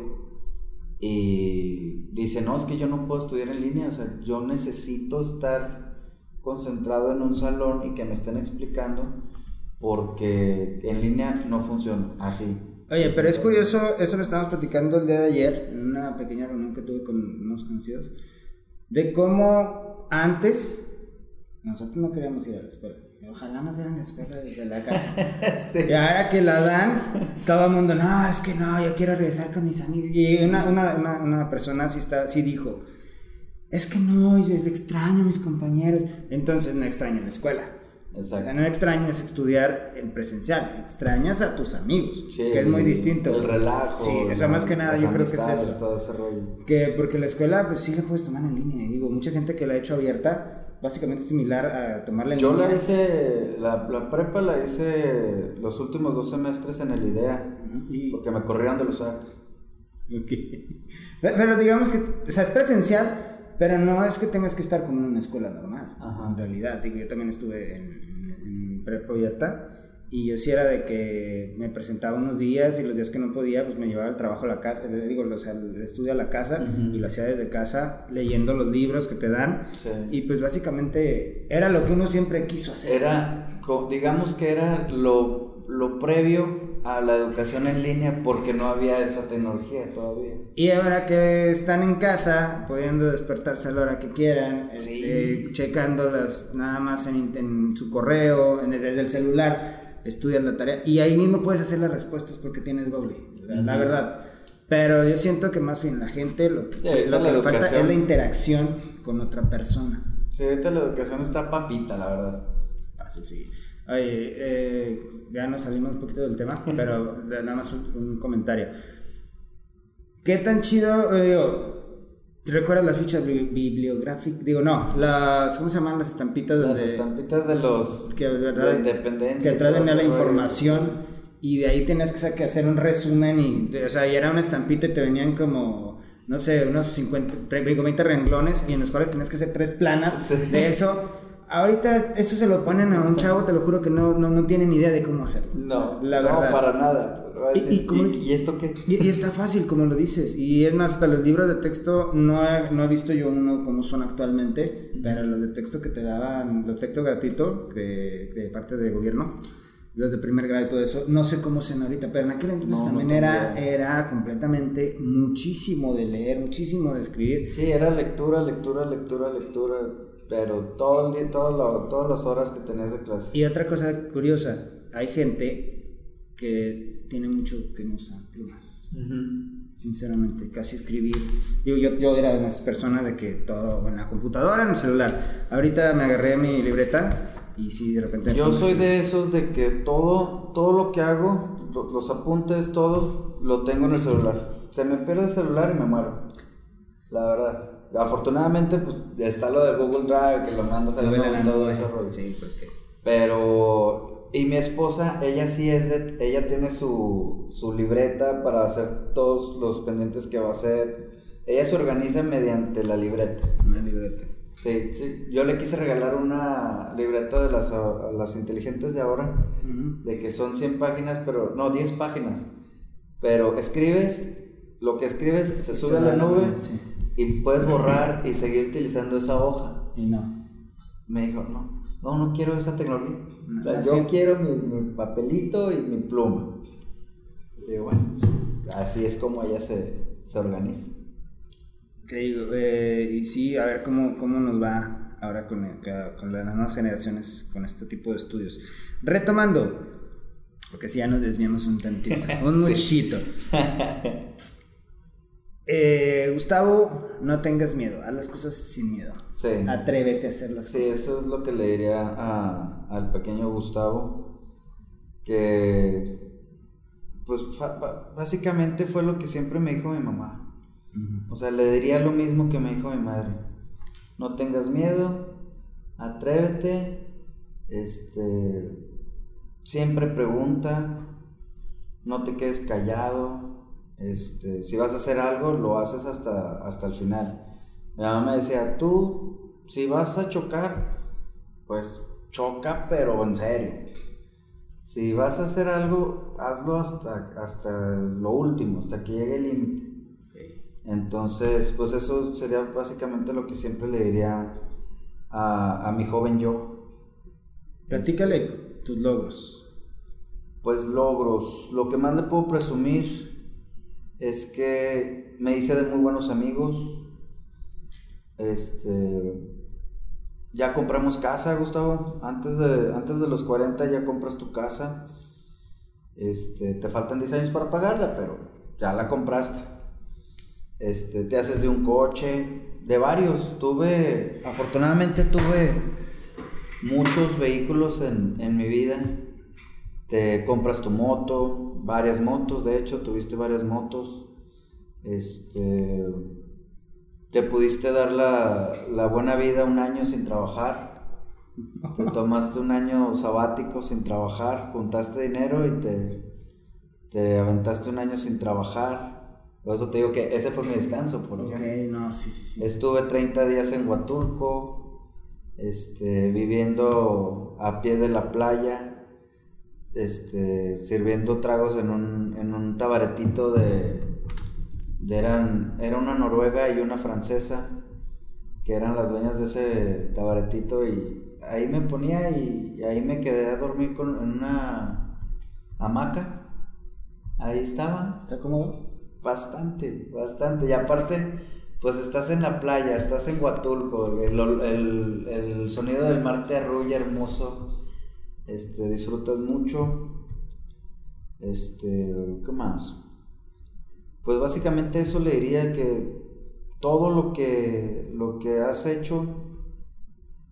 y dice, no, es que yo no puedo estudiar en línea, o sea, yo necesito estar concentrado en un salón y que me estén explicando porque en línea no funciona así. Oye, pero es curioso, eso lo estábamos platicando el día de ayer, en una pequeña reunión que tuve con unos conocidos, de cómo antes nosotros no queríamos ir a la escuela. Ojalá nos dieran la escuela desde la casa. Y ahora que la dan, todo el mundo, no, es que no, yo quiero regresar con mis amigos. Y una, una, una, una persona sí, está, sí dijo, es que no, yo extraño a mis compañeros. Entonces no extrañas la escuela. Exacto. no extrañas estudiar en presencial, extrañas a tus amigos, que es muy distinto. El relajo. Sí, o sea, más que nada yo creo que es eso. Todo ese rollo. Que porque la escuela, pues sí la puedes tomar en línea. Y digo, mucha gente que la ha hecho abierta, básicamente similar a tomarla en Yo línea. la hice, la, la prepa la hice los últimos dos semestres en el IDEA, Y- porque me corrieron de los sacos. Ok. Pero, pero digamos que, o sea, es presencial, pero no es que tengas que estar como en una escuela normal. Ajá. En realidad, digo, yo también estuve en, en, en prepa abierta y yo sí era de que me presentaba unos días y los días que no podía, pues me llevaba el trabajo a la casa, eh, digo, o sea, el estudio a la casa Ujú. y lo hacía desde casa, leyendo los libros que te dan. Sí. Y pues básicamente era lo que uno siempre quiso hacer. Era, digamos que era lo, lo previo a la educación en línea porque no había esa tecnología todavía. Y ahora que están en casa, pudiendo despertarse a la hora que quieran, Sí. este, checando las, nada más en, en su correo, en desde el celular, estudias la tarea y ahí mismo puedes hacer las respuestas porque tienes Google, la, verdad. Pero yo siento que más bien la gente lo que, Sí, ahorita lo que le falta es la interacción con otra persona. Sí, ahorita la educación está papita, la verdad. Fácil, sí. Oye, eh, ya nos salimos un poquito del tema, pero nada más un, un comentario. ¿Qué tan chido, eh, digo, ¿recuerdas las fichas bibli- bibliográficas? Digo, no, las, ¿cómo se llaman las estampitas Las donde... estampitas de los que, de independencia. que venía la información y de ahí tenías que, que hacer un resumen y, de- o sea, y era una estampita y te venían como, no sé, unos 50, tre- digo, 20 renglones y en los cuales tenías que hacer tres planas Sí. de eso. Ahorita eso se lo ponen a un chavo, te lo juro que no, no, no tiene ni idea de cómo hacerlo. No, la no, verdad. para nada. Y- y como- ¿y, y esto qué? Y, y está fácil, como lo dices. Y es más, hasta los libros de texto, no he, no he visto yo uno como son actualmente, pero los de texto que te daban, los textos gratuitos de, de parte del gobierno, los de primer grado y todo eso, no sé cómo sean ahorita, pero en aquel entonces No, no también tengo era, era completamente muchísimo de leer, muchísimo de escribir. Sí, era lectura, lectura, lectura, lectura, pero todo el día, todas las horas que tenías de clase. Y otra cosa curiosa, hay gente que tiene mucho que no usa plumas. sinceramente, casi escribir. Digo, yo, yo era de las personas de que todo en la computadora, en el celular. Ahorita me agarré mi libreta y sí, de repente... Yo soy escribir. de esos de que todo, todo lo que hago, lo- los apuntes, todo, lo tengo en el celular. Se me pierde el celular y me muero. La verdad. Afortunadamente, pues está lo de Google Drive, que lo mandas a Se la y todo rollo. Sí, porque... Pero, y mi esposa, ella sí es de, ella tiene su, su libreta para hacer todos los pendientes que va a hacer. Ella se organiza mediante la libreta. Una libreta. Sí, sí, yo le quise regalar una libreta de las, a las inteligentes de ahora, de que son 100 páginas, pero no, 10 páginas. Pero escribes, lo que escribes se sube a la nube Sí. Y puedes borrar y seguir utilizando esa hoja. Y no. Me dijo, no, no, no quiero esa tecnología. O sea, Ah, yo sí. quiero mi, mi papelito y mi pluma. Y digo, bueno, así es como ella se, se organiza. ¿Qué digo? Eh, y sí, a ver cómo, cómo nos va ahora con, el- con las nuevas generaciones con este tipo de estudios. Retomando, porque si ya nos desviamos un tantito, un muchito. Eh, Gustavo, no tengas miedo, haz las cosas sin miedo. Sí. Atrévete a hacer las Sí, cosas. eso es lo que le diría a- al pequeño Gustavo, que pues básicamente fue lo que siempre me dijo mi mamá. O sea, le diría lo mismo que me dijo mi madre. No tengas miedo, atrévete, este, siempre pregunta, no te quedes callado, este, si vas a hacer algo, lo haces hasta, hasta el final. Mi mamá me decía, tú, si vas a chocar, pues choca, pero en serio. Si vas a hacer algo, hazlo hasta, hasta lo último, hasta que llegue el límite. Entonces, pues eso sería básicamente lo que siempre le diría a, a mi joven yo. Platícale tus logros. Pues logros. Lo que más le puedo presumir es que me hice de muy buenos amigos. Este. Ya compramos casa, Gustavo. Antes de, antes de los 40 ya compras tu casa. Este, te faltan 10 años para pagarla, pero ya la compraste. Este, te haces de un coche, de varios. Tuve, afortunadamente tuve muchos vehículos en, en mi vida. Te compras tu moto, varias motos, de hecho, tuviste varias motos. Este, te pudiste dar la, la buena vida un año sin trabajar. Te tomaste un año sabático sin trabajar, juntaste dinero y te, te aventaste un año sin trabajar. Por eso te digo que ese fue mi descanso, por Ok, no, sí, sí, sí. Estuve 30 días en Huatulco, este, viviendo a pie de la playa, este, sirviendo tragos en un, en un tabaretito de, de eran, era una noruega y una francesa, que eran las dueñas de ese tabaretito y ahí me ponía y, y ahí me quedé a dormir con, en una hamaca. Ahí estaba. ¿Está cómodo? Bastante, bastante. Y aparte, pues estás en la playa, estás en Huatulco, el, el, el sonido del mar te arrulla hermoso. Este, disfrutas mucho. Este, ¿qué más? Pues básicamente eso le diría que todo lo que lo que has hecho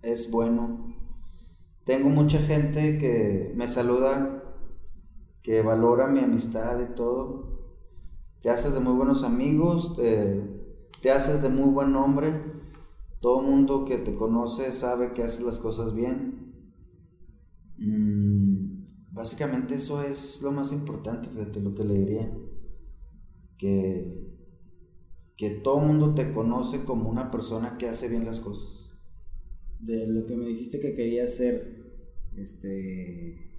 es bueno. Tengo mucha gente que me saluda, que valora mi amistad y todo te haces de muy buenos amigos, te, te haces de muy buen hombre, todo mundo que te conoce sabe que haces las cosas bien. Mm, básicamente eso es lo más importante, fíjate lo que le diría. Que, que todo el mundo te conoce como una persona que hace bien las cosas. De lo que me dijiste que querías ser, este...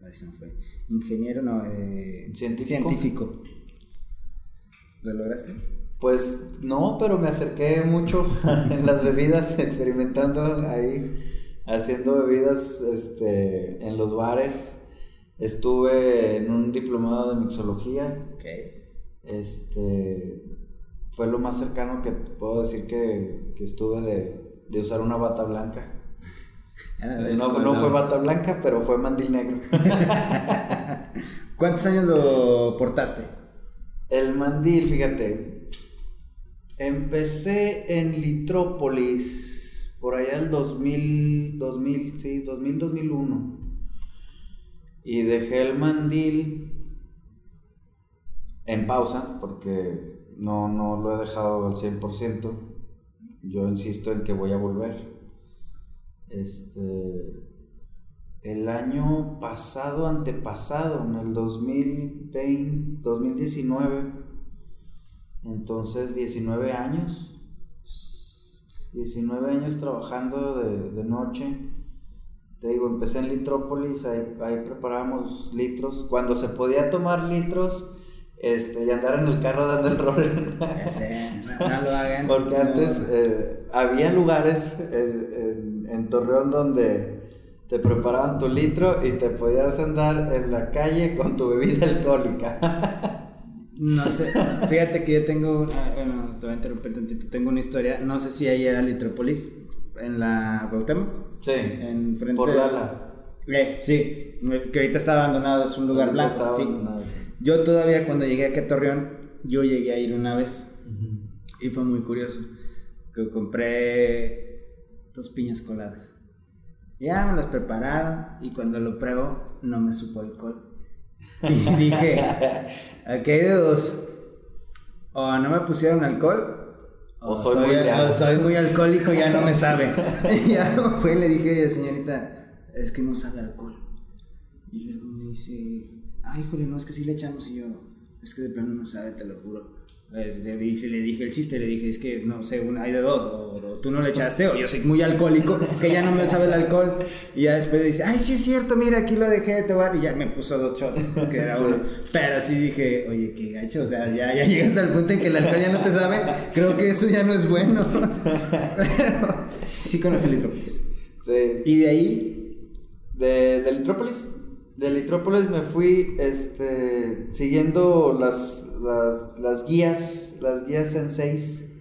Ahí se me fue. Ingeniero, no, eh, ¿Científico? científico. ¿Lo lograste? Pues no, pero me acerqué mucho en las bebidas, experimentando ahí, haciendo bebidas este, en los bares. Estuve en un diplomado de mixología. Este, fue lo más cercano que puedo decir que, que estuve de, de, usar una bata blanca. No, no fue bata blanca, pero fue mandil negro. ¿Cuántos años lo portaste? El mandil, fíjate. Empecé en Litrópolis por allá el 2000, 2000, sí, 2000, 2001. Y dejé el mandil en pausa porque no, no lo he dejado al 100%. Yo insisto en que voy a volver. Este el año pasado, antepasado, en el 2020, 2019. Entonces, 19 años. 19 años trabajando de, de noche. Te digo, empecé en Litrópolis, ahí, ahí, preparábamos litros. Cuando se podía tomar litros este, y andar en el carro dando el rol. no, no lo hagan. Porque antes eh, había lugares en, en, en Torreón donde te preparaban tu litro y te podías andar en la calle con tu bebida alcohólica. No sé, fíjate que yo tengo, bueno, te voy a interrumpir tantito, tengo una historia, no sé si ahí era Litrópolis, en la Cuauhtémoc. Sí, en frente por Lala. Eh, sí, que ahorita está abandonado, es un lugar blanco, sí. sí. Yo todavía cuando llegué aquí a Torreón, yo llegué a ir una vez uh -huh. y fue muy curioso, que compré dos piñas coladas. Ya me las prepararon y cuando lo pruebo no me supo alcohol. Y dije, aquí hay de dos. O no me pusieron alcohol, o, soy, soy, muy o soy, muy alcohólico y ya no me sabe. y ya fue y le dije, señorita, es que no sabe alcohol. Y luego me dice, ay, híjole, no, es que sí le echamos. Y yo, es que de plano no sabe, te lo juro. Le dije el chiste, le dije, es que no sé, una hay de dos, o, tú no le echaste, o yo soy muy alcohólico, que ya no me sabe el alcohol, y ya después dice, ay, sí es cierto, mira, aquí lo dejé de tomar, y ya me puso dos shots, que era uno. Pero sí dije, oye, qué gacho, o sea, ya, ya llegas al punto en que el alcohol ya no te sabe, creo que eso ya no es bueno. Pero sí conocí Litrópolis. Sí. Y de ahí, de, de Litrópolis, de Litrópolis me fui, este, siguiendo las las, las guías, las guías en seis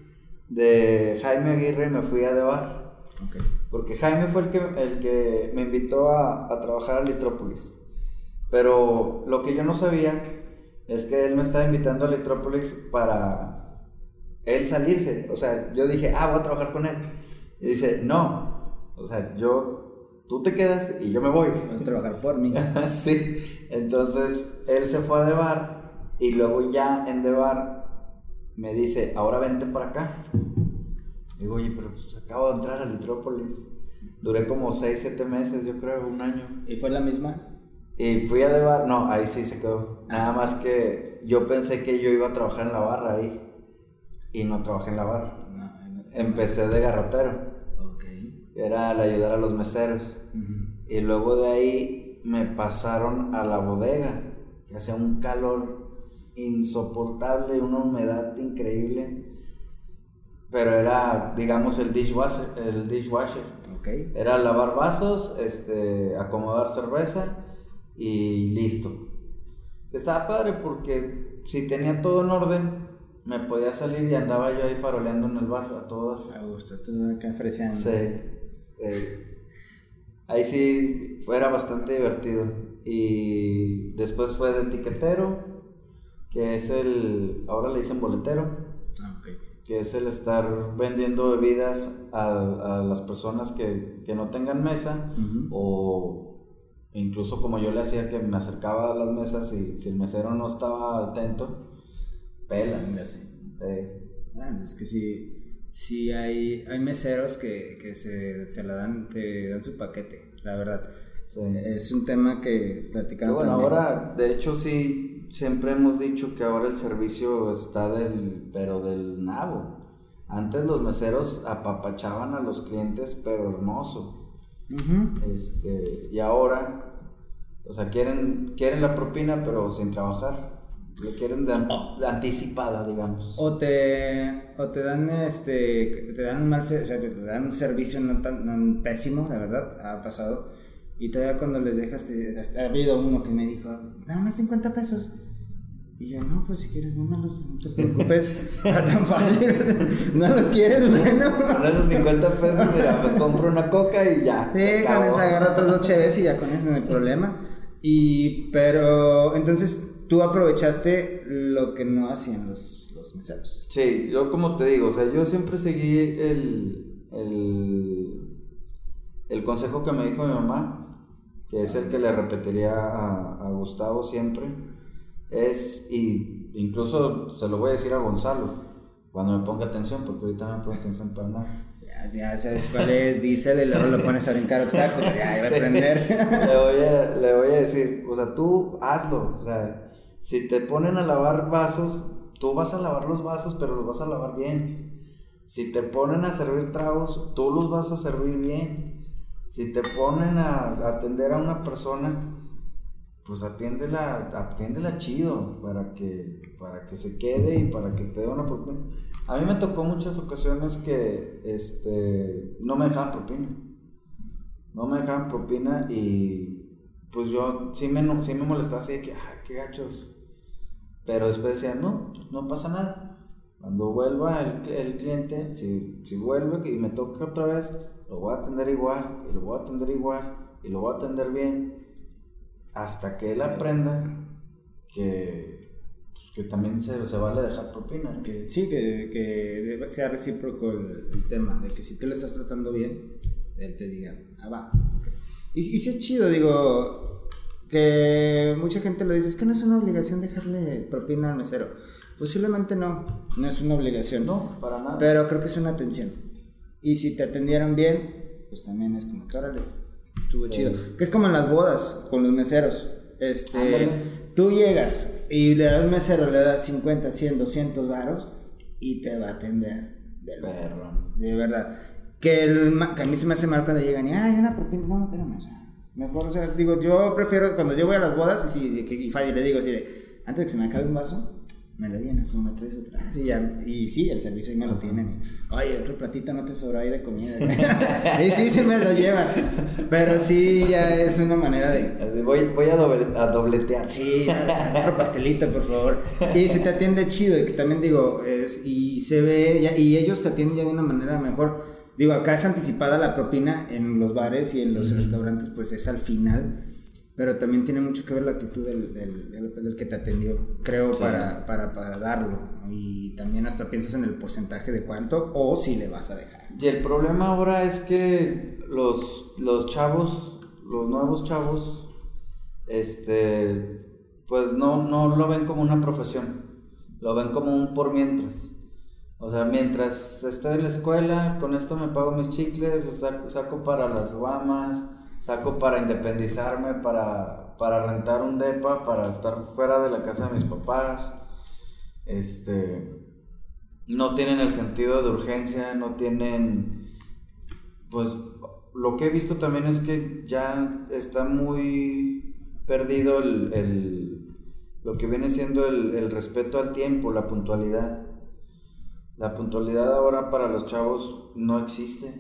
de Jaime Aguirre me fui a Debar. Porque Jaime fue el que, el que me invitó a, a, trabajar a Litrópolis. Pero lo que yo no sabía es que él me estaba invitando a Litrópolis para él salirse. O sea, yo dije, ah, voy a trabajar con él. Y dice, no. O sea, yo, tú te quedas y yo me voy. Vas a trabajar por mí. sí. Entonces, él se fue a Debar y luego ya en Debar me dice, ahora vente para acá. Digo, oye, pero pues acabo de entrar a Litrópolis. Duré como 6, 7 meses, yo creo, un año. ¿Y fue la misma? Y fui a Debar, no, ahí sí se quedó. Nada más que yo pensé que yo iba a trabajar en la barra ahí. Y no trabajé en la barra. Empecé de garrotero. Era el ayudar a los meseros. Y luego de ahí me pasaron a la bodega, que hacía un calor insoportable, una humedad increíble. Pero era, digamos, el dishwasher. El dishwasher. Okay. Era lavar vasos, este, acomodar cerveza y listo. Estaba padre porque si tenía todo en orden, me podía salir y andaba yo ahí faroleando en el bar a todo Me gusta, todo acá ofreciendo. Sí. Eh, ahí sí era bastante divertido. Y después fue de etiquetero que es el, ahora le dicen boletero, ah, que es el estar vendiendo bebidas a, a las personas que, que, no tengan mesa o incluso como yo le hacía que me acercaba a las mesas y si el mesero no estaba atento, pelas. Sí. Bueno, es que sí, sí hay, hay meseros que, que se, se la dan, te dan su paquete, la verdad. Es un tema que platicamos. Bueno, ahora, de hecho, sí, siempre hemos dicho que ahora el servicio está del, pero del nabo. Antes los meseros apapachaban a los clientes, pero hermoso. este, y ahora, o sea, quieren, quieren la propina, pero sin trabajar. Lo quieren de, anticipada, digamos. O te, o te dan este, te dan un mal, o sea, te dan un servicio no tan pésimo, la verdad, ha pasado y todavía cuando les dejas, ha habido uno que me dijo, nada más 50 pesos. Y yo, no, pues si quieres, no no te preocupes, está tan fácil, no lo quieres, bueno. Con esos 50 pesos, mira, me compro una coca y ya. Sí, con eso agarro otras dos cheves y ya con eso no hay problema. Y, pero, entonces, tú aprovechaste lo que no hacían los, los meseros. Sí, yo como te digo, o sea, yo siempre seguí el, el, el consejo que me dijo mi mamá que es el que le repetiría a, Gustavo siempre, es, y incluso se lo voy a decir a Gonzalo, cuando me ponga atención, porque ahorita no me pongo atención para nada. Ya, ya sabes cuál es, díselo y luego lo pones a brincar obstáculos, ya iba a aprender. le, voy a, le voy a decir, o sea, tú hazlo, o sea, si te ponen a lavar vasos, tú vas a lavar los vasos, pero los vas a lavar bien. Si te ponen a servir tragos, tú los vas a servir bien. Si te ponen a atender a una persona, pues atiéndela, atiéndela chido para que, para que se quede y para que te dé una propina. A mí me tocó muchas ocasiones que este, no me dejaban propina. No me dejaban propina y pues yo sí me, sí me molestaba así de que, ah, qué gachos. Pero después decía, no, no pasa nada. Cuando vuelva el, el cliente, si, si vuelve y me toca otra vez, lo voy a atender igual, y lo voy a atender igual, y lo voy a atender bien, hasta que él aprenda que, pues, que también se, se, vale dejar propina. Que sí, que, que sea recíproco el, tema, de que si tú lo estás tratando bien, él te diga, ah, va. Y, y si es chido, digo, que mucha gente lo dice, es que no es una obligación dejarle propina al mesero. Posiblemente no, no es una obligación. No, para nada. Pero creo que es una atención. Y si te atendieron bien, pues también es como que órale, estuvo chido. Que es como en las bodas con los meseros. Este, tú llegas y le das un mesero, le das 50, 100, 200 varos y te va a atender. De Perro. De verdad. Que, el, que a mí se me hace mal cuando llegan y, ay, una propina. No, espérame, o sea, mejor, o sea, digo, yo prefiero cuando yo voy a las bodas y, que- y Fadi le digo así de, antes de que se me acabe un vaso, me lo llenas o me traes otra. Así ya, y sí, el servicio ahí me lo tienen. Y, Oye, otro platito no te sobró ahí de comida. y sí, sí me lo llevan. Pero sí, ya es una manera de, Voy, voy a, doble- a dobletear. Sí, otro pastelito, por favor. Y se te atiende chido, y que también digo, es, y se ve, ya- y ellos te atienden ya de una manera mejor. Digo, acá es anticipada la propina en los bares y en los restaurantes, pues es al final. Pero también tiene mucho que ver la actitud del, del, del- del que te atendió, creo, Sí. para, para, para darlo. Y también hasta piensas en el porcentaje de cuánto o si le vas a dejar. Y el problema ahora es que los, los chavos, los nuevos chavos, este, pues no, no lo ven como una profesión, lo ven como un por mientras. O sea, mientras estoy en la escuela, con esto me pago mis chicles, o saco, saco para las guamas, saco para independizarme, para, para rentar un depa, para estar fuera de la casa de mis papás. Este, no tienen el sentido de urgencia, no tienen, pues lo que he visto también es que ya está muy perdido el, el- lo que viene siendo el, el respeto al tiempo, la puntualidad. La puntualidad ahora para los chavos no existe.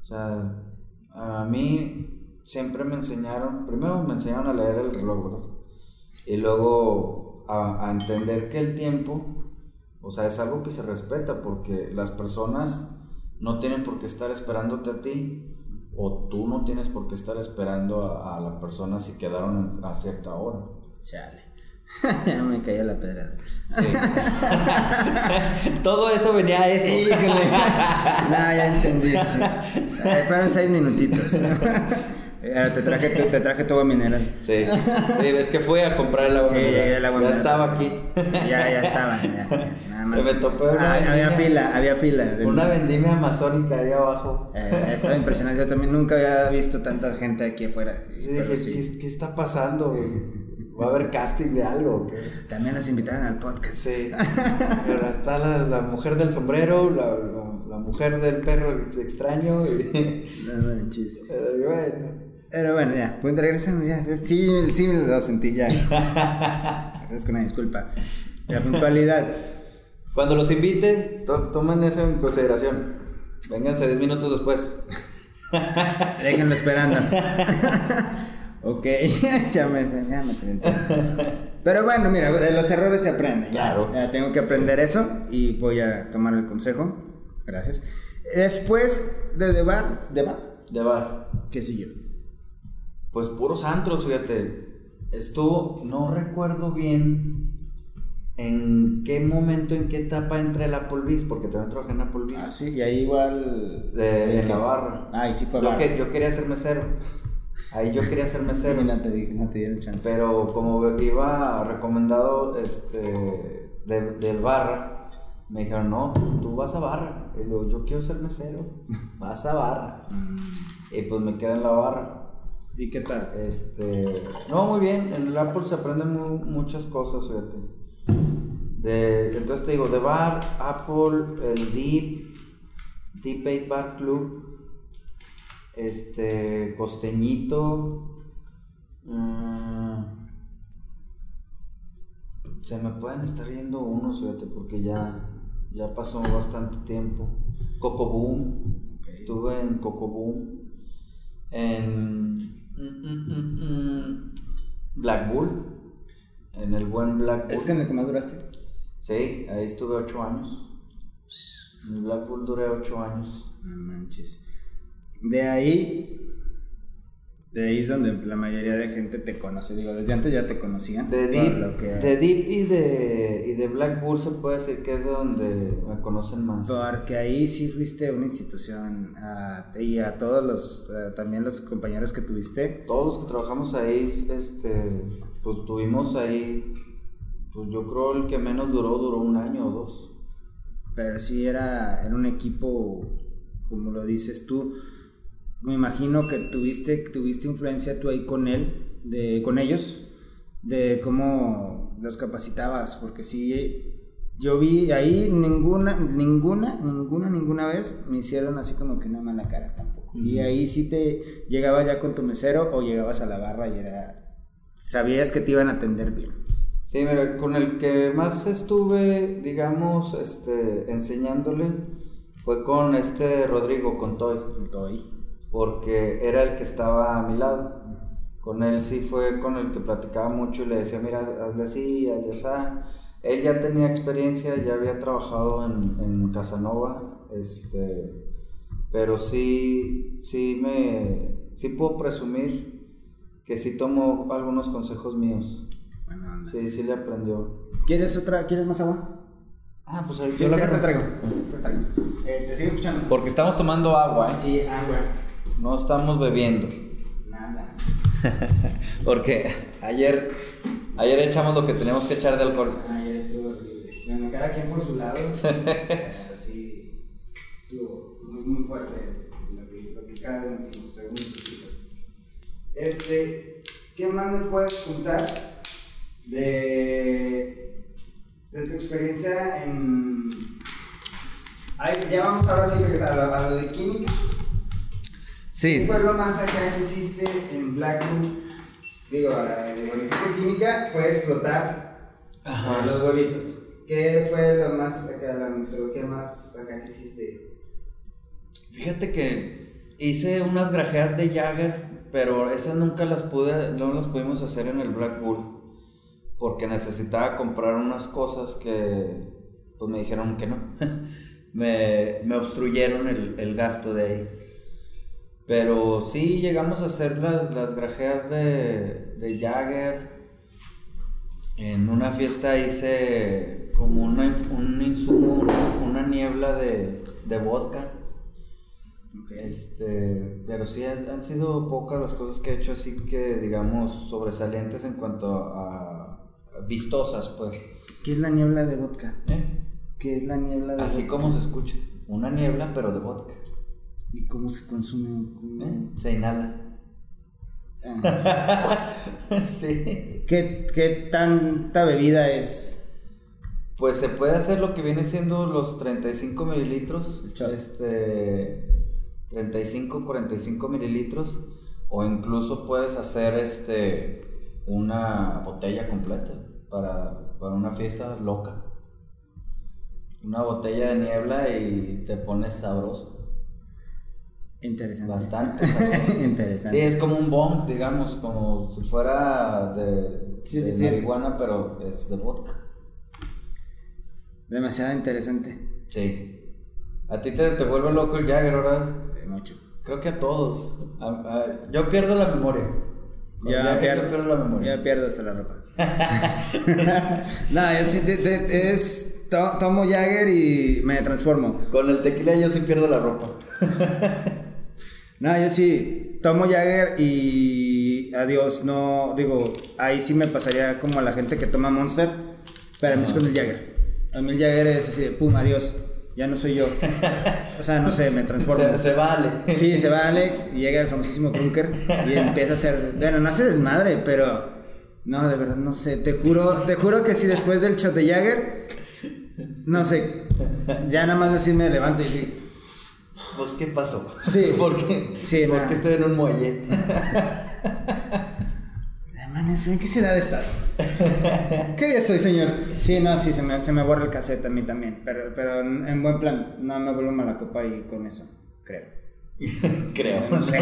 O sea, a mí siempre me enseñaron, primero me enseñaron a leer el reloj. Y luego a, entender que el tiempo, o sea, es algo que se respeta porque las personas no tienen por qué estar esperándote a ti o tú no tienes por qué estar esperando a, a la persona si quedaron a cierta hora. Chale. ya me caía la pedrada. Sí. Todo eso venía a eso. Híjole. no, ya entendí. Sí. Eh, fueron seis minutitos. Eh, te, traje, tu- te traje tu agua mineral. Sí. Sí, es que fui a comprar el agua. Sí, mineral. el agua ya mineral, estaba sí. aquí. Ya, ya estaba. Ya, ya, nada más. Me topé una Ah, había fila, había fila. del- Una vendimia amazónica ahí abajo. Eh, estaba impresionante. Yo también nunca había visto tanta gente aquí afuera. Y Pero dije, sí. ¿qué, qué está pasando? güey? ¿Va a haber casting de algo? qué? También nos invitaron al podcast. Sí. Pero está la, la mujer del sombrero, la, la- la mujer del perro extraño. Y, No manches. Eh, bueno. Pero bueno, ya, pues regresamos, ya. Sí, sí lo sentí, ya. Agradezco una disculpa. La puntualidad. Cuando los invite, to- tomen eso en consideración. Vénganse 10 minutos después. Déjenlo esperando. ok, ya me, ya me. Pero bueno, mira, de los errores se aprende. Ya, Claro. ya tengo que aprender eso y voy a tomar el consejo. Gracias. Después de debar, debar, De bar. ¿qué siguió? Pues puros antros, fíjate. Estuvo, no recuerdo bien en qué momento, en qué etapa entré el Applebee's, porque también trabajé en Applebee's. Ah, sí, y ahí igual. De- en la barra. Ah, y sí fue Yo, barra. que- yo quería ser mesero. Ahí yo quería ser mesero. No te, di- no te dieron chance. Pero como iba recomendado este, de, del barra, me dijeron, no, tú, vas a barra. Y luego, yo quiero ser mesero, vas a barra. Y pues me quedé en la barra. ¿Y qué tal? Este, no, muy bien, en el Apple se aprenden mu- muchas cosas, fíjate. De, entonces te digo, de bar, Apple, el Deep, Deep 8 Bar Club, este, Costeñito, mm, se me pueden estar yendo unos, fíjate, porque ya, ya pasó bastante tiempo. Coco Boom, estuve en Coco Boom, en mm, mm, mm, mm, Black Bull, en el buen Black Bull. ¿Es que en el que más duraste? Sí, ahí estuve ocho años. En el Black Bull duré ocho años. No manches. De ahí. De ahí es donde la mayoría de gente te conoce. Digo, desde antes ya te conocían. De Deep, que- de Deep y de, y de Black Bull se puede decir que es de donde me conocen más. Porque ahí sí fuiste una institución. y a todos los. también los compañeros que tuviste. Todos los que trabajamos ahí, este, pues tuvimos ahí, pues yo creo el que menos duró, duró un año o dos. Pero sí era, era un equipo. Como lo dices tú. Me imagino que tuviste, tuviste influencia tú ahí con él. De, con ellos. de cómo los capacitabas, porque sí, yo vi ahí ninguna, ninguna, ninguna, ninguna vez me hicieron así como que una mala cara tampoco. Y ahí sí te llegabas ya con tu mesero o llegabas a la barra y era, sabías que te iban a atender bien. Sí, mira, con el que más estuve, digamos, este, enseñándole fue con este Rodrigo, con Toy. Toy. Porque era el que estaba a mi lado. Con él sí fue con el que platicaba mucho y le decía, mira, hazle así, hazle así. Él ya tenía experiencia, ya había trabajado en, en Casanova, este, pero sí, sí me, sí puedo presumir que sí tomó algunos consejos míos. sí, sí le aprendió. ¿Quieres otra, quieres más agua? Ah, pues ahí sí, te, te traigo. Te traigo. Eh, te sigo escuchando. Porque estamos tomando agua, ¿eh? Sí, agua. No estamos bebiendo. Porque ayer, ayer echamos lo que tenemos que echar de alcohol. Ayer estuvo horrible. Bueno, cada quien por su lado. sí, estuvo muy, muy fuerte lo que, lo que cada uno hicimos, según sus. Este, ¿qué más me puedes contar de, de tu experiencia en. Ay, ya vamos ahora sí a lo, a lo de química. Sí. ¿Qué fue lo más acá que hiciste en Blackwood? Digo, cuando hiciste química fue explotar Ajá. los huevitos. ¿Qué fue lo más acá, la mixología más acá que hiciste? Fíjate que hice unas grajeas de Jagger, pero esas nunca las pude, no las pudimos hacer en el Black Bull, porque necesitaba comprar unas cosas que pues me dijeron que no. me, me obstruyeron el, el gasto de ahí. Pero sí llegamos a hacer las, las grajeas de, de Jagger. En una fiesta hice como una, un insumo, una, niebla de, de vodka. Este, pero sí han sido pocas las cosas que he hecho así que digamos sobresalientes en cuanto a, vistosas pues. ¿Qué es la niebla de vodka? ¿Eh? ¿Qué es la niebla de Así como se escucha, una niebla pero de vodka. ¿Y cómo se consume? ¿Eh? Se inhala. Ah. sí. ¿Qué, ¿Qué, tanta bebida es? Pues se puede hacer lo que viene siendo los 35 mililitros. Este. 35, 45 mililitros. O incluso puedes hacer este. Una botella completa. Para, para una fiesta loca. Una botella de niebla y te pones sabroso. Interesante. Bastante. Interesante. Sí, es como un bomb, digamos, como si fuera de, marihuana, pero es de vodka. Demasiado interesante. Sí. ¿A ti te, te vuelve loco el Jagger, verdad? mucho. Creo que a todos. yo pierdo la memoria. ya pierdo, la memoria. Ya pierdo hasta la ropa. no, es, es tomo Jagger y me transformo. Con el tequila yo sí pierdo la ropa. No, yo sí, tomo Jagger y adiós, no, digo, ahí sí me pasaría como a la gente que toma Monster, pero a mí es con el Jagger. A mí el Jagger es así de, pum, adiós, ya no soy yo. O sea, no sé, me transformo. Se, vale. Sí, se va Alex y llega el famosísimo Krunker y empieza a hacer, bueno, no hace desmadre, pero, no, de verdad, no sé, te juro, te juro que si después del shot de Jagger, no sé, ya nada más así me levanto y sí pues, ¿qué pasó? Sí. ¿Por qué? Sí, Porque estoy en un muelle. ¿en qué ciudad está? ¿Qué día soy, señor? Sí, no, sí, se me, se me borra el cassette a mí también. Pero, pero en, buen plan, no me vuelvo a la copa y con eso, creo. creo. No sé.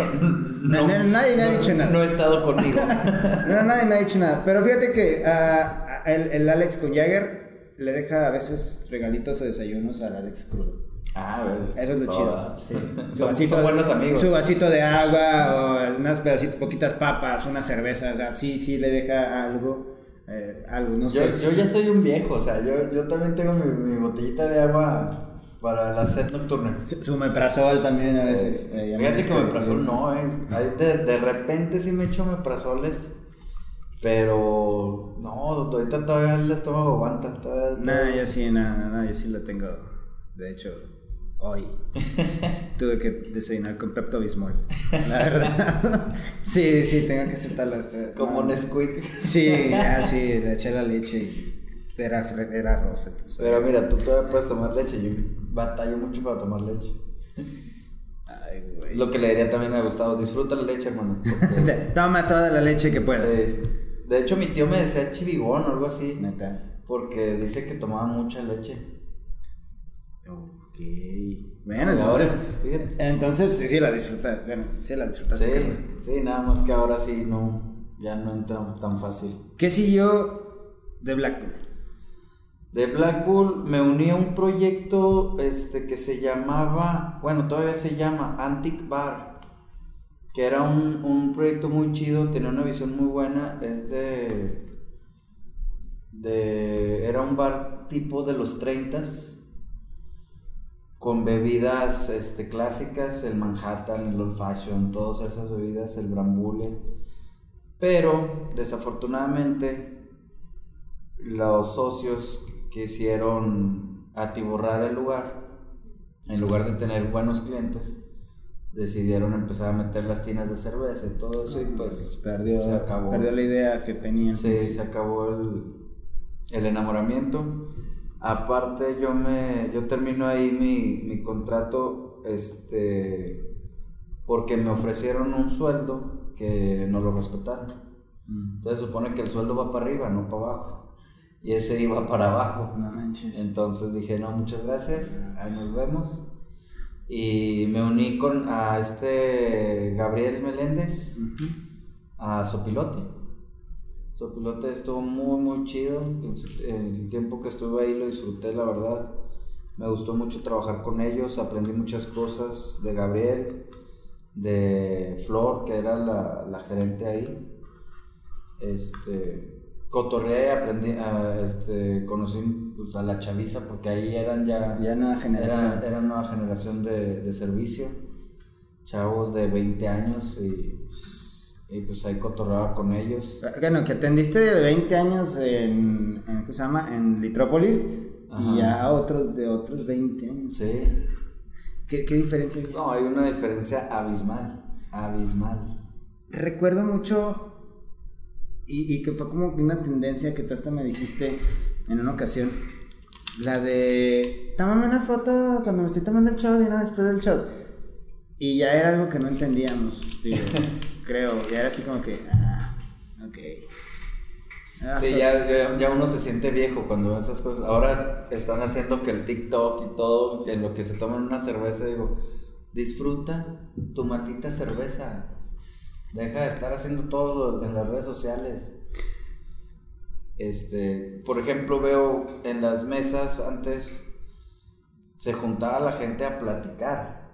nadie me ha dicho nada. No he estado contigo. no, nadie me ha dicho nada. Pero fíjate que uh, el, el Alex con Jagger le deja a veces regalitos o desayunos al Alex crudo. Ah, Eso es lo chido. Su vasito, buenos amigos. Su vasito de agua o unas pedacitos, poquitas papas, una cerveza. O sea, sí, sí le deja algo. Eh, algo, no yo, sé. Yo ya soy un viejo, o sea, yo, yo también tengo mi, mi botellita de agua para la sed nocturna. Su meprazol también a veces. Eh, fíjate que meprazol no, eh. De, de repente sí me echo meprazoles. Pero no, ahorita todavía el estómago aguanta. Todavía, no, yo sí, nada, no, yo sí lo tengo. De hecho, hoy. Tuve que desayunar con Pepto Bismol. La verdad. sí, sí, tengo que aceptarlas. Como Nesquik. Sí, así, le eché la leche y era, era rosa. Pero mira, tú todavía puedes tomar leche. Yo batallo mucho para tomar leche. Ay, güey. Lo que le diría también a Gustavo, disfruta la leche, hermano. Toma toda la leche que puedas. Sí. De hecho, mi tío me decía chivigón o algo así. Neta. Porque dice que tomaba mucha leche. Ok. Bueno, entonces. entonces sí la disfrutas. Bueno, sí la disfrutaste. Sí, sí, nada más que ahora sí no. Ya no entra tan fácil. ¿Qué siguió de Blackpool? De Blackpool me uní a un proyecto este, que se llamaba, bueno, todavía se llama Antique Bar, que era un, un proyecto muy chido, tenía una visión muy buena, es de, de era un bar tipo de los 30 con bebidas este, clásicas, el Manhattan, el Old Fashion, todas esas bebidas, el Brambule. Pero desafortunadamente los socios quisieron atiborrar el lugar, en lugar de tener buenos clientes, decidieron empezar a meter las tinas de cerveza y todo eso y pues perdió, se acabó. perdió la idea que tenían. Sí, se acabó el, el enamoramiento Aparte yo me yo termino ahí mi, mi contrato este porque me ofrecieron un sueldo que no lo respetaron. Mm. Entonces supone que el sueldo va para arriba, no para abajo. Y ese iba para abajo. Entonces dije, no, muchas gracias, ahí nos vemos. Y me uní con a este Gabriel Meléndez, a Sopilote. Sopilote estuvo muy, muy chido. El tiempo que estuve ahí lo disfruté, la verdad. Me gustó mucho trabajar con ellos, aprendí muchas cosas de Gabriel, de Flor, que era la, la gerente ahí. Este, cotorreé, aprendí, este, conocí pues, a la chaviza, porque ahí eran ya... Ya nueva generación. Era, nueva generación de, de servicio. Chavos de 20 años y y pues ahí cotorraba con ellos. Bueno, que atendiste de 20 años en, en ¿qué se llama? En Litrópolis y ya otros de otros 20 años. Sí. ¿Qué, qué diferencia hay? No, hay una diferencia abismal, abismal. Recuerdo mucho y, y que fue como una tendencia que tú hasta me dijiste en una ocasión. La de, tómame una foto cuando me estoy tomando el shot y una después del shot. Y ya era algo que no entendíamos, digo. creo. Y era así como que, ah, ok. Ah, sí, ya, ya, uno se siente viejo cuando ve esas cosas. Ahora están haciendo que el TikTok y todo, en lo que se toman una cerveza, digo, disfruta tu maldita cerveza. Deja de estar haciendo todo en las redes sociales. Este, por ejemplo, veo en las mesas antes se juntaba la gente a platicar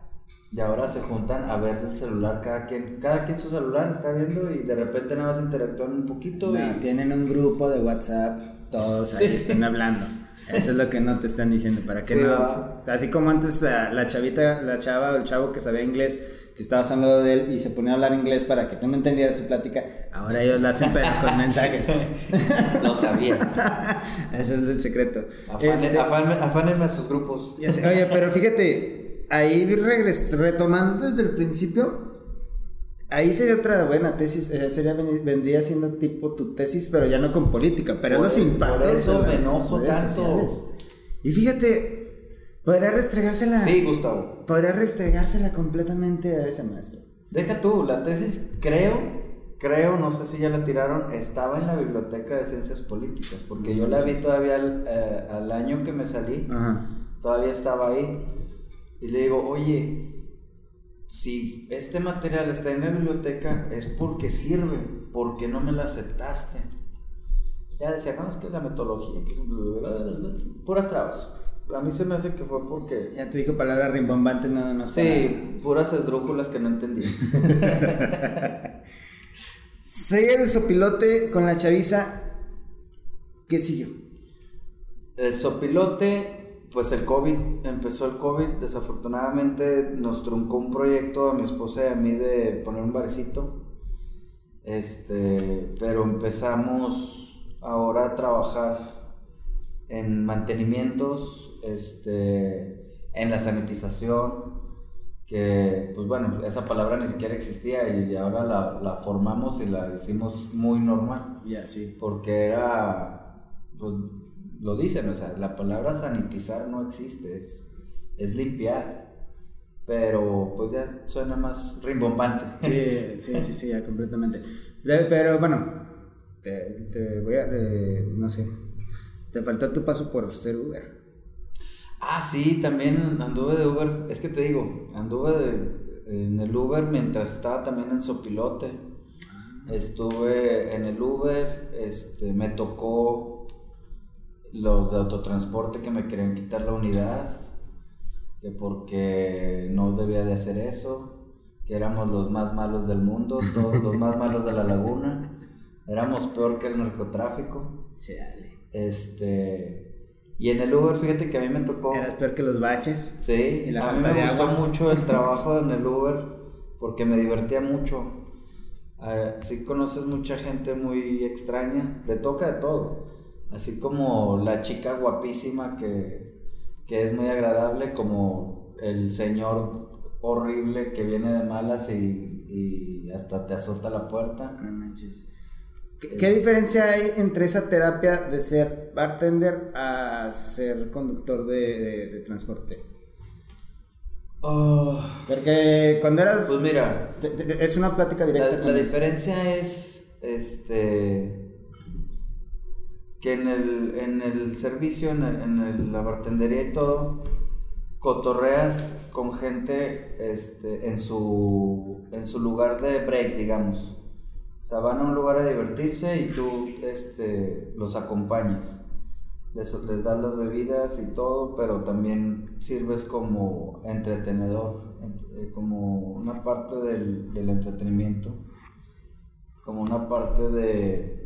y ahora se juntan a ver el celular cada quien, cada quien su celular está viendo y de repente nada más interactúan un poquito. y... Tienen un grupo de WhatsApp, todos ahí están hablando. Eso es lo que no te están diciendo, para que no... Así como antes la, chavita, la chava o el chavo que sabía inglés, que estabas hablando de él y se ponía a hablar inglés para que tú no entendieras su plática, ahora ellos la hacen pero con mensajes. no sabía. Eso es el secreto. Afánenme, a sus grupos. Oye, pero fíjate, ahí retomando desde el principio, ahí sería otra buena tesis, eh, sería, vendría siendo tipo tu tesis, pero ya no con política, pero los impactos. Por eso me enojo tanto. Y fíjate, podría restregársela. Sí, Gustavo. Podría restregársela completamente a ese maestro. Deja tú, la tesis, creo, creo, no sé si ya la tiraron, estaba en la biblioteca de ciencias políticas, porque yo la vi todavía al, eh, al año que me salí, todavía estaba ahí. Y le digo, oye, si este material está en la biblioteca es porque sirve, porque no me lo aceptaste. Ya decía, no, es que la metodología, que... puras trabas. A mí se me hace que fue porque... Ya te dijo palabras rimbombantes nada más. Sí, puras esdrújulas que no entendí. Sigue de sopilote con la chaviza. ¿Qué siguió? El sopilote pues el COVID, empezó el COVID, desafortunadamente nos truncó un proyecto a mi esposa y a mí de poner un barecito, este, pero empezamos ahora a trabajar en mantenimientos, este, en la sanitización, que pues bueno, esa palabra ni siquiera existía y ahora la, la formamos y la hicimos muy normal. Ya, sí. Porque era, pues lo dicen, o sea, la palabra sanitizar no existe, es, es limpiar. Pero pues ya suena más rimbombante. Sí, sí, sí, sí, ya completamente. Pero bueno, te, te voy a, eh, no sé, te faltó tu paso por ser Uber. Ah, sí, también anduve de Uber. Es que te digo, anduve de- en el Uber mientras estaba también en Sopilote. Estuve en el Uber, este, me tocó los de autotransporte que me querían quitar la unidad, que porque no debía de hacer eso, que éramos los más malos del mundo, todos los más malos de la laguna, éramos peor que el narcotráfico. Chale. Este, y en el Uber, fíjate que a mí me tocó. Eras peor que los baches. Sí, Y la a mí falta me gustó agua. mucho el trabajo en el Uber porque me divertía mucho. Eh, sí conoces mucha gente muy extraña, le toca de todo. Así como la chica guapísima que, que es muy agradable, como el señor horrible que viene de malas y, y hasta te azota la puerta. No manches. ¿Qué, qué diferencia hay entre esa terapia de ser bartender a ser conductor de, de- de transporte? Oh, Porque cuando eras... pues mira, te- te- es una plática directa. La, la diferencia es este que en el, en el servicio, en, el- en el- la bartendería y todo, cotorreas con gente este, en, su, en su lugar de break, digamos. O sea, van a un lugar a divertirse y tú este, los acompañas. Les, les das las bebidas y todo, pero también sirves como entretenedor, ent- eh, como una parte del, del entretenimiento, como una parte de,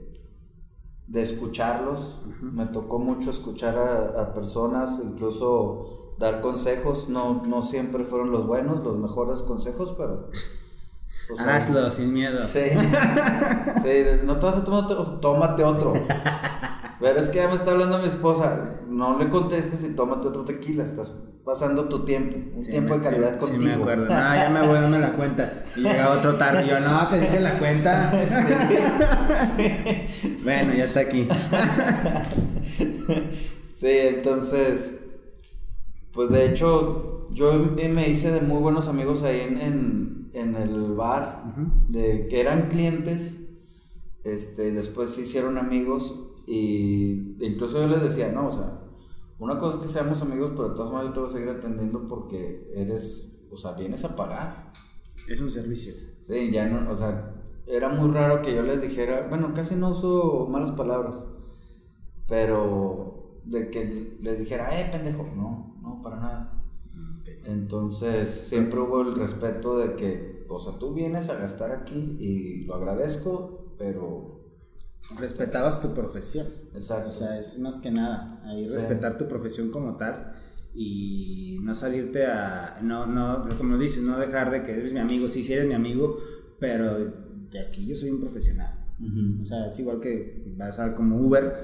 de escucharlos. Me tocó mucho escuchar a, a personas, incluso dar consejos, no, no siempre fueron los buenos, los mejores consejos, pero... Hazlo sin miedo. Sí. Sí, no te vas a tomar otro, tómate otro. Pero es que ya me está hablando mi esposa, no le contestes y tómate otro tequila, estás pasando tu tiempo, un Sí, tiempo me- de calidad sí, contigo. Sí, me acuerdo. No, ya me voy, dame la cuenta. Y llega otro tarde. Yo, no, te dije la cuenta. Bueno, ya está aquí. Sí, entonces, pues de hecho, yo me hice de muy buenos amigos ahí en, en, en el bar, de que eran clientes, este, después se hicieron amigos y incluso yo les decía, no, o sea, una cosa es que seamos amigos, pero de todas maneras yo te voy a seguir atendiendo porque eres, o sea, vienes a pagar. Es un servicio. Sí, ya no, o sea, era muy raro que yo les dijera, bueno, casi no uso malas palabras, pero de que les dijera, eh, pendejo, no, no, para nada. Entonces, siempre hubo el respeto de que, o sea, tú vienes a gastar aquí y lo agradezco, pero... Respetabas tu profesión. Exacto. O sea, es más que nada. Ahí Sí. respetar tu profesión como tal. Y no salirte a. No, no, como dices, no dejar de que eres mi amigo. Sí, sí eres mi amigo, pero de aquí yo soy un profesional. O sea, es igual que vas a como Uber.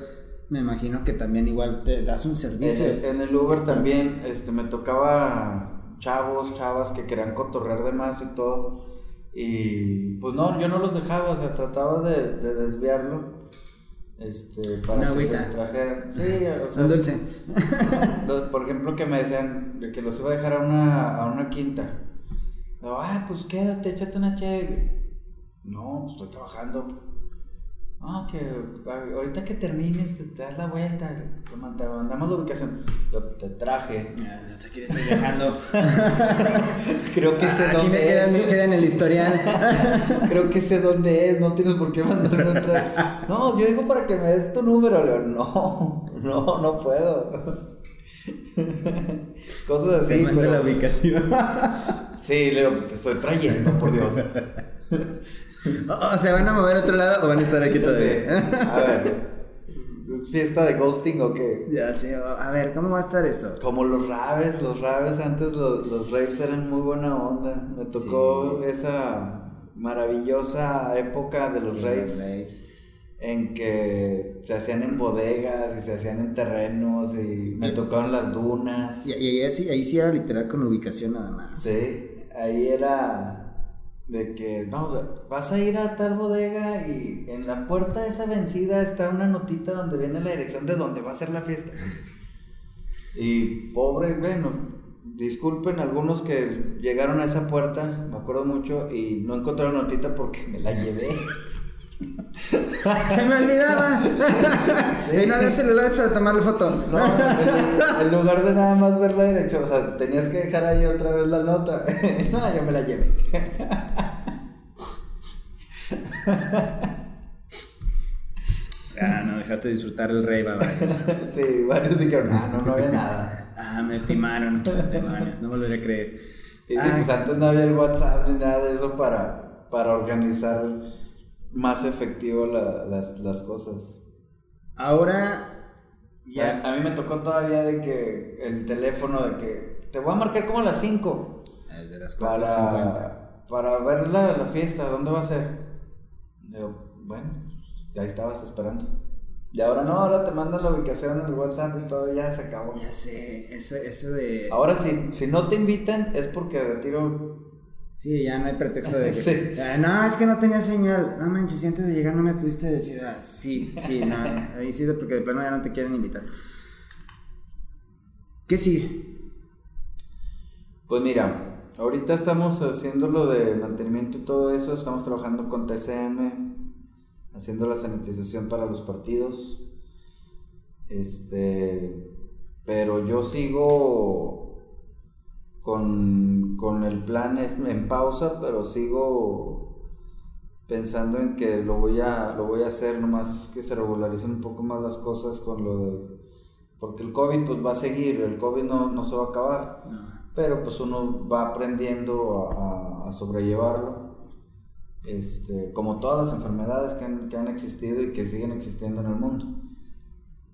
Me imagino que también igual te das un servicio. En el, en el Uber Estás- también este, me tocaba chavos, chavas que querían cotorrear de más y todo. Y pues no, yo no los dejaba, o sea, trataba de, de desviarlo. Este, para Una que se agüita. distrajeran. Sí, o sea, Un dulce. los- por ejemplo, que me decían de que los iba a dejar a una, a una quinta. Ah, pues quédate, échate una cheve. No, pues estoy trabajando. Ah, que ahorita que termines, te, das la vuelta. Te manda- mandamos la ubicación. Lo, te traje. Ya, Hasta aquí estoy dejando. Creo que sé Aquí dónde me queda, es. me queda en el historial. Creo que sé dónde es. No tienes por qué mandarme otra. No, yo digo para que me des tu número. Le digo, no, no, no puedo. Cosas así. Te mando pero- la ubicación. Sí, le digo, te estoy trayendo, por Dios. O, o se van a mover a otro lado o van a estar aquí Sí. todavía. A ver, ¿es fiesta de ghosting o qué? ya, sí. A ver, ¿cómo va a estar esto? Como los raves, los raves antes los, los raves eran muy buena onda. Me tocó Sí. esa maravillosa época de los raves. Raves. en que se hacían en bodegas y se hacían en terrenos y me tocaron las dunas. Y, y ahí, sí, ahí sí era literal con ubicación nada más. Sí, ahí era de que, no, vas a ir a tal bodega y en la puerta de esa vencida está una notita donde viene la dirección de donde va a ser la fiesta. Y pobre, bueno, disculpen algunos que llegaron a esa puerta, me acuerdo mucho, y no encontraron notita porque me la llevé. Se me olvidaba. Y no había celulares para tomar la foto. No, en, lugar de nada más ver la dirección, o sea, tenías que dejar ahí otra vez la nota. No, yo me la llevé. Ah, no dejaste disfrutar el rey, babá. Sí, varios dijeron, ah, no, no había nada. Ah, me timaron, demonios, no volveré a creer. Y pues antes no había el WhatsApp ni nada de eso para, para organizar más efectivo las, las cosas. Ahora, ya. A, mí me tocó todavía de que el teléfono de que te voy a marcar como a las 5. De las para, para ver la, la, fiesta, ¿dónde va a ser? Yo, bueno, ya estabas esperando. Y ahora no, ahora te mandan la ubicación en el WhatsApp y todo ya se acabó. Ya sé, eso, eso de... Ahora sí, si no te invitan es porque de tiro Sí, ya no hay pretexto de que. Ah, no, es que no tenía señal. No manches, si antes de llegar no me pudiste decir. Ah, sí, sí, no. Ahí sí, porque de plano ya no te quieren invitar. ¿Qué sigue? Pues mira, ahorita estamos haciendo lo de mantenimiento y todo eso. Estamos trabajando con TCM, haciendo la sanitización para los partidos. Este. Pero yo sigo con, con el plan es en pausa, pero sigo pensando en que lo voy a, lo voy a hacer nomás que se regularicen un poco más las cosas con lo de, porque el COVID pues va a seguir, el COVID no, no se va a acabar, pero pues uno va aprendiendo a, a, sobrellevarlo, este, como todas las enfermedades que han, que han existido y que siguen existiendo en el mundo.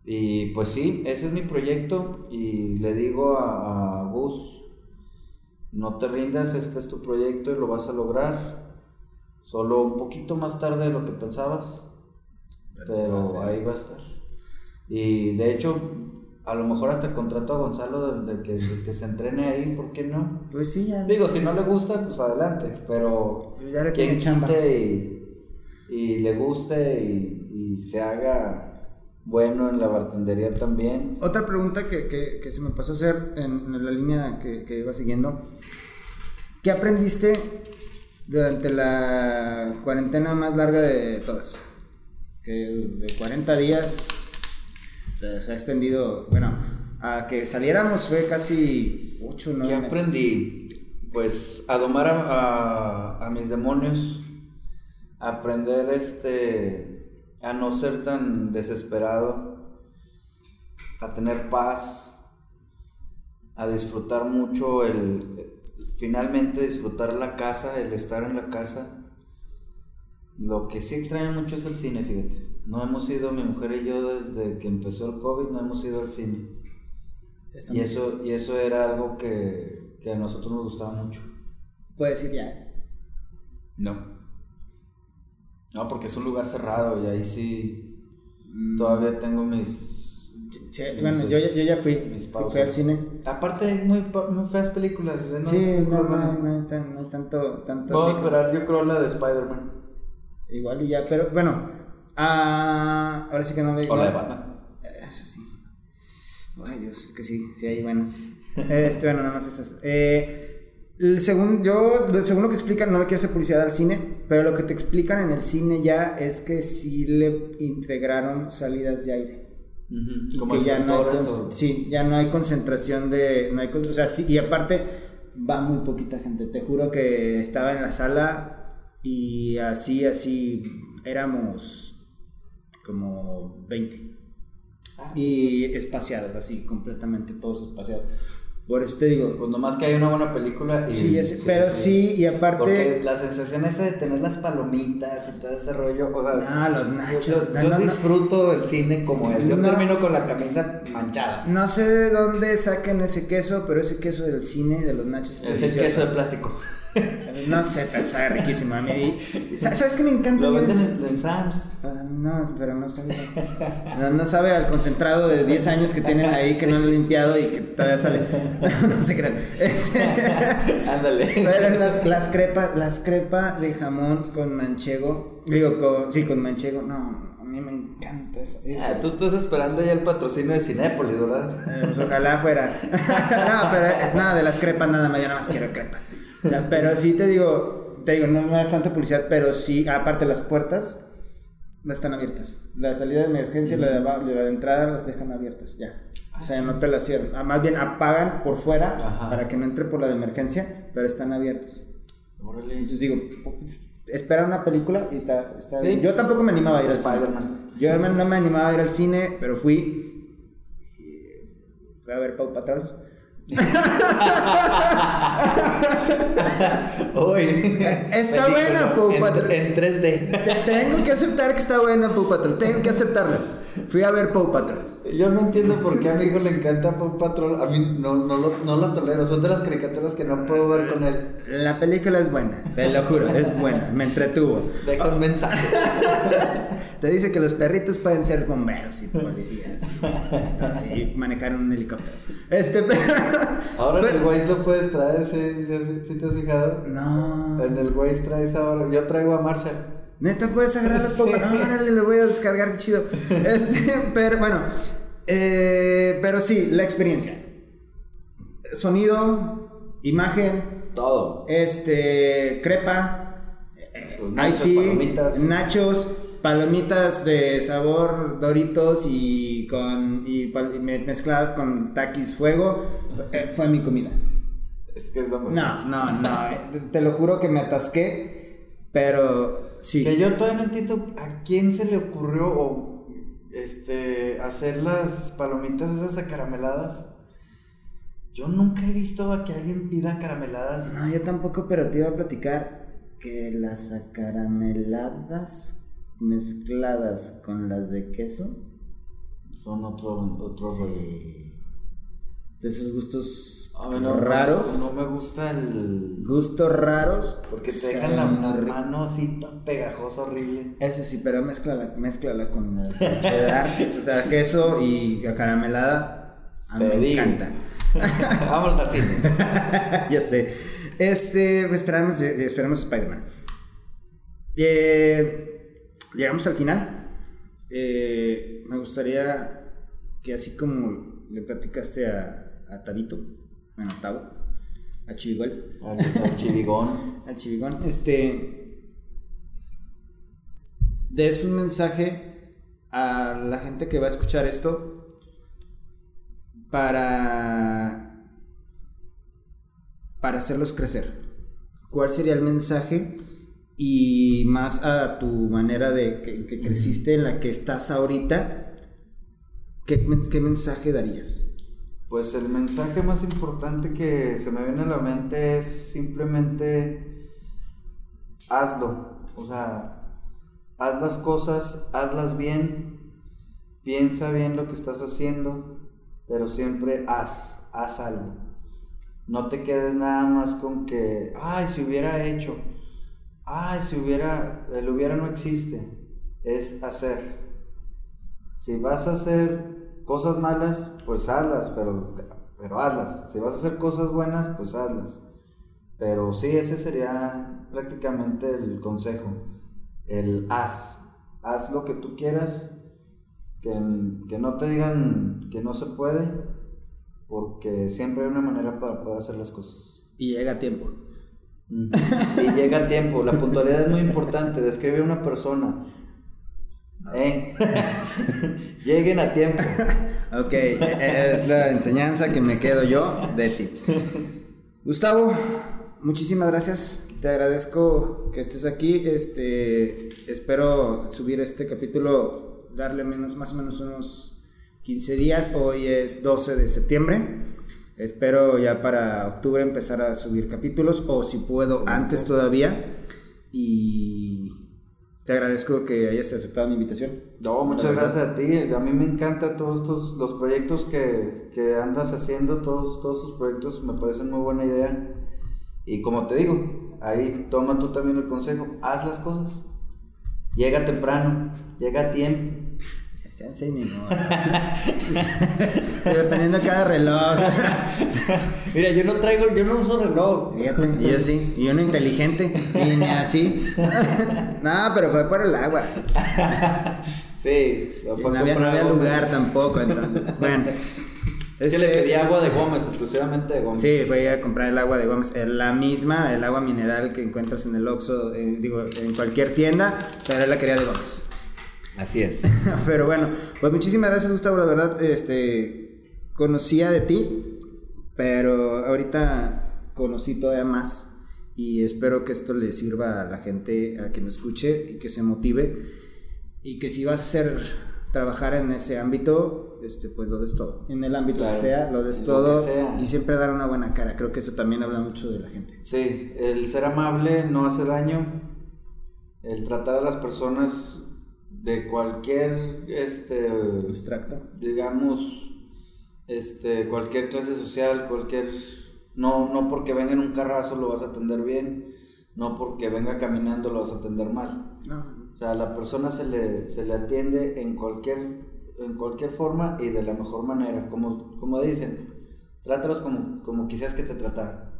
Y pues sí, ese es mi proyecto y le digo a, a Gus, no te rindas, este es tu proyecto y lo vas a lograr. Solo un poquito más tarde de lo que pensabas, pero, ahí va a estar. Y de hecho, a lo mejor hasta contrato a Gonzalo de, que, se entrene ahí, ¿por qué no? Pues sí, ya. Digo, si no le gusta, pues adelante, pero ya le chamba. Y, y, le guste y, y se haga bueno en la bartendería también. Otra pregunta que, que, se me pasó a hacer en, la línea que, que, iba siguiendo. ¿Qué aprendiste durante la cuarentena más larga de todas? Que de 40 días se ha extendido, bueno, a que saliéramos fue casi 8 o 9 ¿Qué aprendí? Pues a domar a, a mis demonios, aprender este a no ser tan desesperado, a tener paz, a disfrutar mucho el, finalmente disfrutar la casa, el estar en la casa. Lo que sí extraño mucho es el cine, fíjate. No hemos ido, mi mujer y yo, desde que empezó el COVID, no hemos ido al cine. y eso, y eso era algo que, que a nosotros nos gustaba mucho. ¿Puedes ir ya? No. No, porque es un lugar cerrado y ahí sí mm. todavía tengo mis... Sí, bueno, yo, yo, ya fui, mis fui al cine. Aparte, muy, muy feas películas. ¿no? Sí, no, no, no, no, no, tanto... tanto Puedo esperar, yo creo, la de Spider-Man. Igual y ya, pero bueno, ah, ahora sí que no me... O la de Batman. Eso sí. Ay, Dios, es que sí, sí hay buenas. este, bueno, nada más esas. Eh, según yo, según lo que explican, no le quiero hacer publicidad al cine, pero lo que te explican en el cine ya es que sí le integraron salidas de aire. Como que ya no, hay sí, ya no hay concentración de, no hay, o sea, sí, y aparte va muy poquita gente. Te juro que estaba en la sala y así, así éramos como 20. Ah, y espaciados, así, completamente todos espaciados. Por eso te digo. Pues nomás que hay una buena película. Y, sí, pero sí, y aparte. Porque la sensación esa de tener las palomitas y todo ese rollo. O sea, no, los nachos. Yo, disfruto el cine como es. Yo termino con la camisa manchada. No sé de dónde saquen ese queso, pero ese queso del cine, de los nachos. Es el queso de plástico. No sé, pero sabe riquísimo. A mí, ¿Sabes qué me encanta? Lo venden en, en Sam's. Ah, No, pero no sabe. No, no sabe al concentrado de 10 años que tienen ahí que no han limpiado y que todavía sale. No, se crean. Ándale. Pero las, las crepas, las crepas de jamón con manchego. Digo, con, sí, con manchego. No, a mí me encanta esa. Ah, tú estás esperando ya el patrocinio de Cinépolis, ¿verdad? Eh, pues ojalá fuera. no, pero eh, nada de las crepas, nada más. Yo nada más quiero crepas. O sea, pero sí te digo, te digo, no, no es tanta publicidad, pero sí, aparte las puertas. No están abiertas. La salida de emergencia y la de, la de entrada las dejan abiertas, ya. O sea, no te las cierran. Ah, Más bien apagan por fuera Ajá. para que no entre por la de emergencia, pero están abiertas. Órale. Entonces digo, espera una película y está, está Sí. Yo tampoco me animaba a ir al cine. Spider-Man. Yo no me animaba a ir al cine, pero fui. y Fui a ver Pau Patrols. Uy. Está buena, en, Patrol. en 3D. Te- tengo que aceptar que está buena Pau Patrol. Tengo que acertarlo. Fui a ver Pau Patrol. Yo no entiendo por qué a mi hijo le encanta Paw Patrol. A mí no, no, lo, no la tolero. Son de las caricaturas que no puedo ver con él. La película es buena, te lo juro, es buena. Me entretuvo. Deja un mensaje. Te dice que los perritos pueden ser bomberos y policías y manejar un helicóptero. Este, pero. Ahora en el Waze lo puedes traer, ¿sí, sí sí te has fijado? No. En el Waze traes ahora. Yo traigo a Marshall. Neta, puedes agarrar las Sí. papas. Órale, lo voy a descargar, qué chido. Este, pero bueno. eh, pero sí, la experiencia. Sonido, imagen, Todo. este, crepa. Los Ahí nachos, sí, palomitas. nachos, palomitas de sabor Doritos y con y mezcladas con taquis fuego. eh, fue mi comida. Es que es lo mejor. No, no, no. eh, Te lo juro que me atasqué, pero sí. Que yo todavía no entiendo a quién se le ocurrió o este hacer las palomitas esas acarameladas. Yo nunca he visto a que alguien pida carameladas. No, yo tampoco, pero te iba a platicar que las acarameladas mezcladas con las de queso, Son otro, otro rollo. de esos gustos A no, raros, No, me gusta el. gustos raros, Porque te dejan la, mano así tan pegajosa, horrible. Eso sí, pero mezclala, mezclala con de cheddar, o sea, queso y acaramelada, a mí me digo. encanta. Vamos al cine. ya sé. Este, esperamos, eh, esperamos Spider-Man. Eh, llegamos al final. Eh, me gustaría que así como le platicaste a, a Tabito, bueno, a Tavo, a Chivigual, Al, al chivigón. al Chivigón, este, des un mensaje a la gente que va a escuchar esto para para hacerlos crecer. ¿Cuál sería el mensaje? Y más a tu manera de que, que creciste, en la que estás ahorita, ¿qué, men- qué mensaje darías? Pues el mensaje más importante que se me viene a la mente es simplemente hazlo. O sea, haz las cosas, hazlas bien, piensa bien lo que estás haciendo, pero siempre haz, haz algo. No te quedes nada más con que, ay, si hubiera hecho, ay, si hubiera, el hubiera no existe, es hacer. Si vas a hacer cosas malas, pues hazlas, pero, pero hazlas. Si vas a hacer cosas buenas, pues hazlas. Pero sí, ese sería prácticamente el consejo. El haz. Haz lo que tú quieras. Que, que no te digan que no se puede. Porque siempre hay una manera para poder hacer las cosas. Y llega a tiempo. Y llega a tiempo. La puntualidad es muy importante. Describe a una persona. ¿Eh? Lleguen a tiempo. Ok, es la enseñanza que me quedo yo de ti. Gustavo, muchísimas gracias. Te agradezco que estés aquí. Este, espero subir este capítulo, darle menos, más o menos unos 15 días. Hoy es 12 de septiembre. Espero ya para octubre empezar a subir capítulos o si puedo antes todavía. Y te agradezco que hayas aceptado mi invitación. No, muchas gracias a ti. A mí me encantan todos estos, los proyectos que, que andas haciendo, todos, todos sus proyectos me parecen muy buena idea. Y como te digo, ahí toma tú también el consejo, haz las cosas. Llega temprano, llega a tiempo. Sean seis minutos. Dependiendo de cada reloj. Mira, yo no traigo, yo no uso reloj. Fíjate, y yo sí, y uno inteligente, y ni así. no, pero fue por el agua. Sí, fue no, había, no había lugar tampoco, entonces. Bueno. Es que le este, pedí agua de Gómez, exclusivamente de Gómez. Sí, fue a comprar el agua de Gómez. La misma, el agua mineral que encuentras en el Oxxo, eh, digo, en cualquier tienda, pero él la quería de Gómez. Así es. pero bueno, pues muchísimas gracias, Gustavo. La verdad, este, conocía de ti, pero ahorita conocí todavía más y espero que esto le sirva a la gente a que me escuche y que se motive y que si vas a hacer trabajar en ese ámbito, este, pues lo des todo. En el ámbito que sea, lo des todo y siempre dar una buena cara. Creo que eso también habla mucho de la gente. Sí, el ser amable no hace daño. El tratar a las personas de cualquier este extracto, digamos, este cualquier clase social, cualquier no no porque venga en un carrazo lo vas a atender bien, no porque venga caminando lo vas a atender mal. No. O sea, a la persona se le, se le atiende en cualquier, en cualquier forma y de la mejor manera. Como, como dicen, trátalos como, como quisieras que te trataran.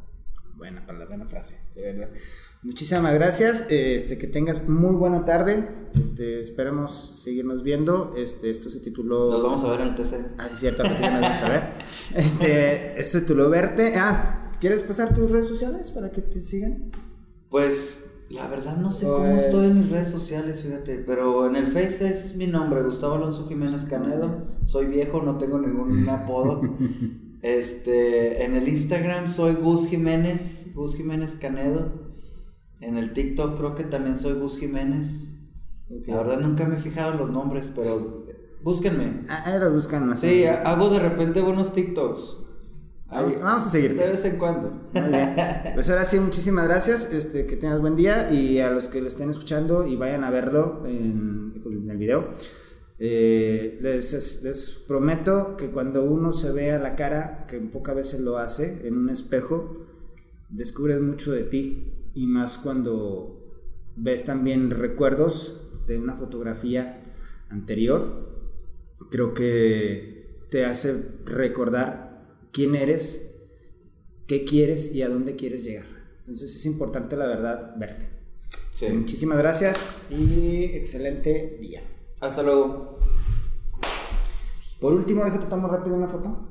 Buena palabra, buena frase, de verdad. Muchísimas gracias, este, que tengas muy buena tarde, este, esperamos seguirnos viendo, este, esto se tituló... Nos vamos a ver en el TC. Ah, sí, cierto, nos vamos a ver. Este, esto se tituló Verte. Ah, ¿quieres pasar tus redes sociales para que te sigan? Pues la verdad no sé cómo estoy en mis pues redes sociales, fíjate, pero en el Face es mi nombre, Gustavo Alonso Jiménez Canedo. Soy viejo, no tengo ningún apodo. este, en el Instagram soy Gus Jiménez, Gus Jiménez Canedo. En el TikTok creo que también soy Gus Jiménez. La verdad nunca me he fijado en los nombres, pero búsquenme. Ah, ahí los buscan más. Sí, hago de repente buenos TikToks. Vamos, a seguir. De vez en cuando. Pues ahora sí, muchísimas gracias. Este, que tengas buen día y a los que lo estén escuchando y vayan a verlo en, el video. Eh, les, les, prometo que cuando uno se vea la cara, que pocas veces lo hace, en un espejo, descubres mucho de ti. Y más cuando ves también recuerdos de una fotografía anterior, creo que te hace recordar quién eres, qué quieres y a dónde quieres llegar. Entonces es importante, la verdad, verte. Muchísimas gracias y excelente día. Hasta luego. Por último, déjate tomar rápido una foto.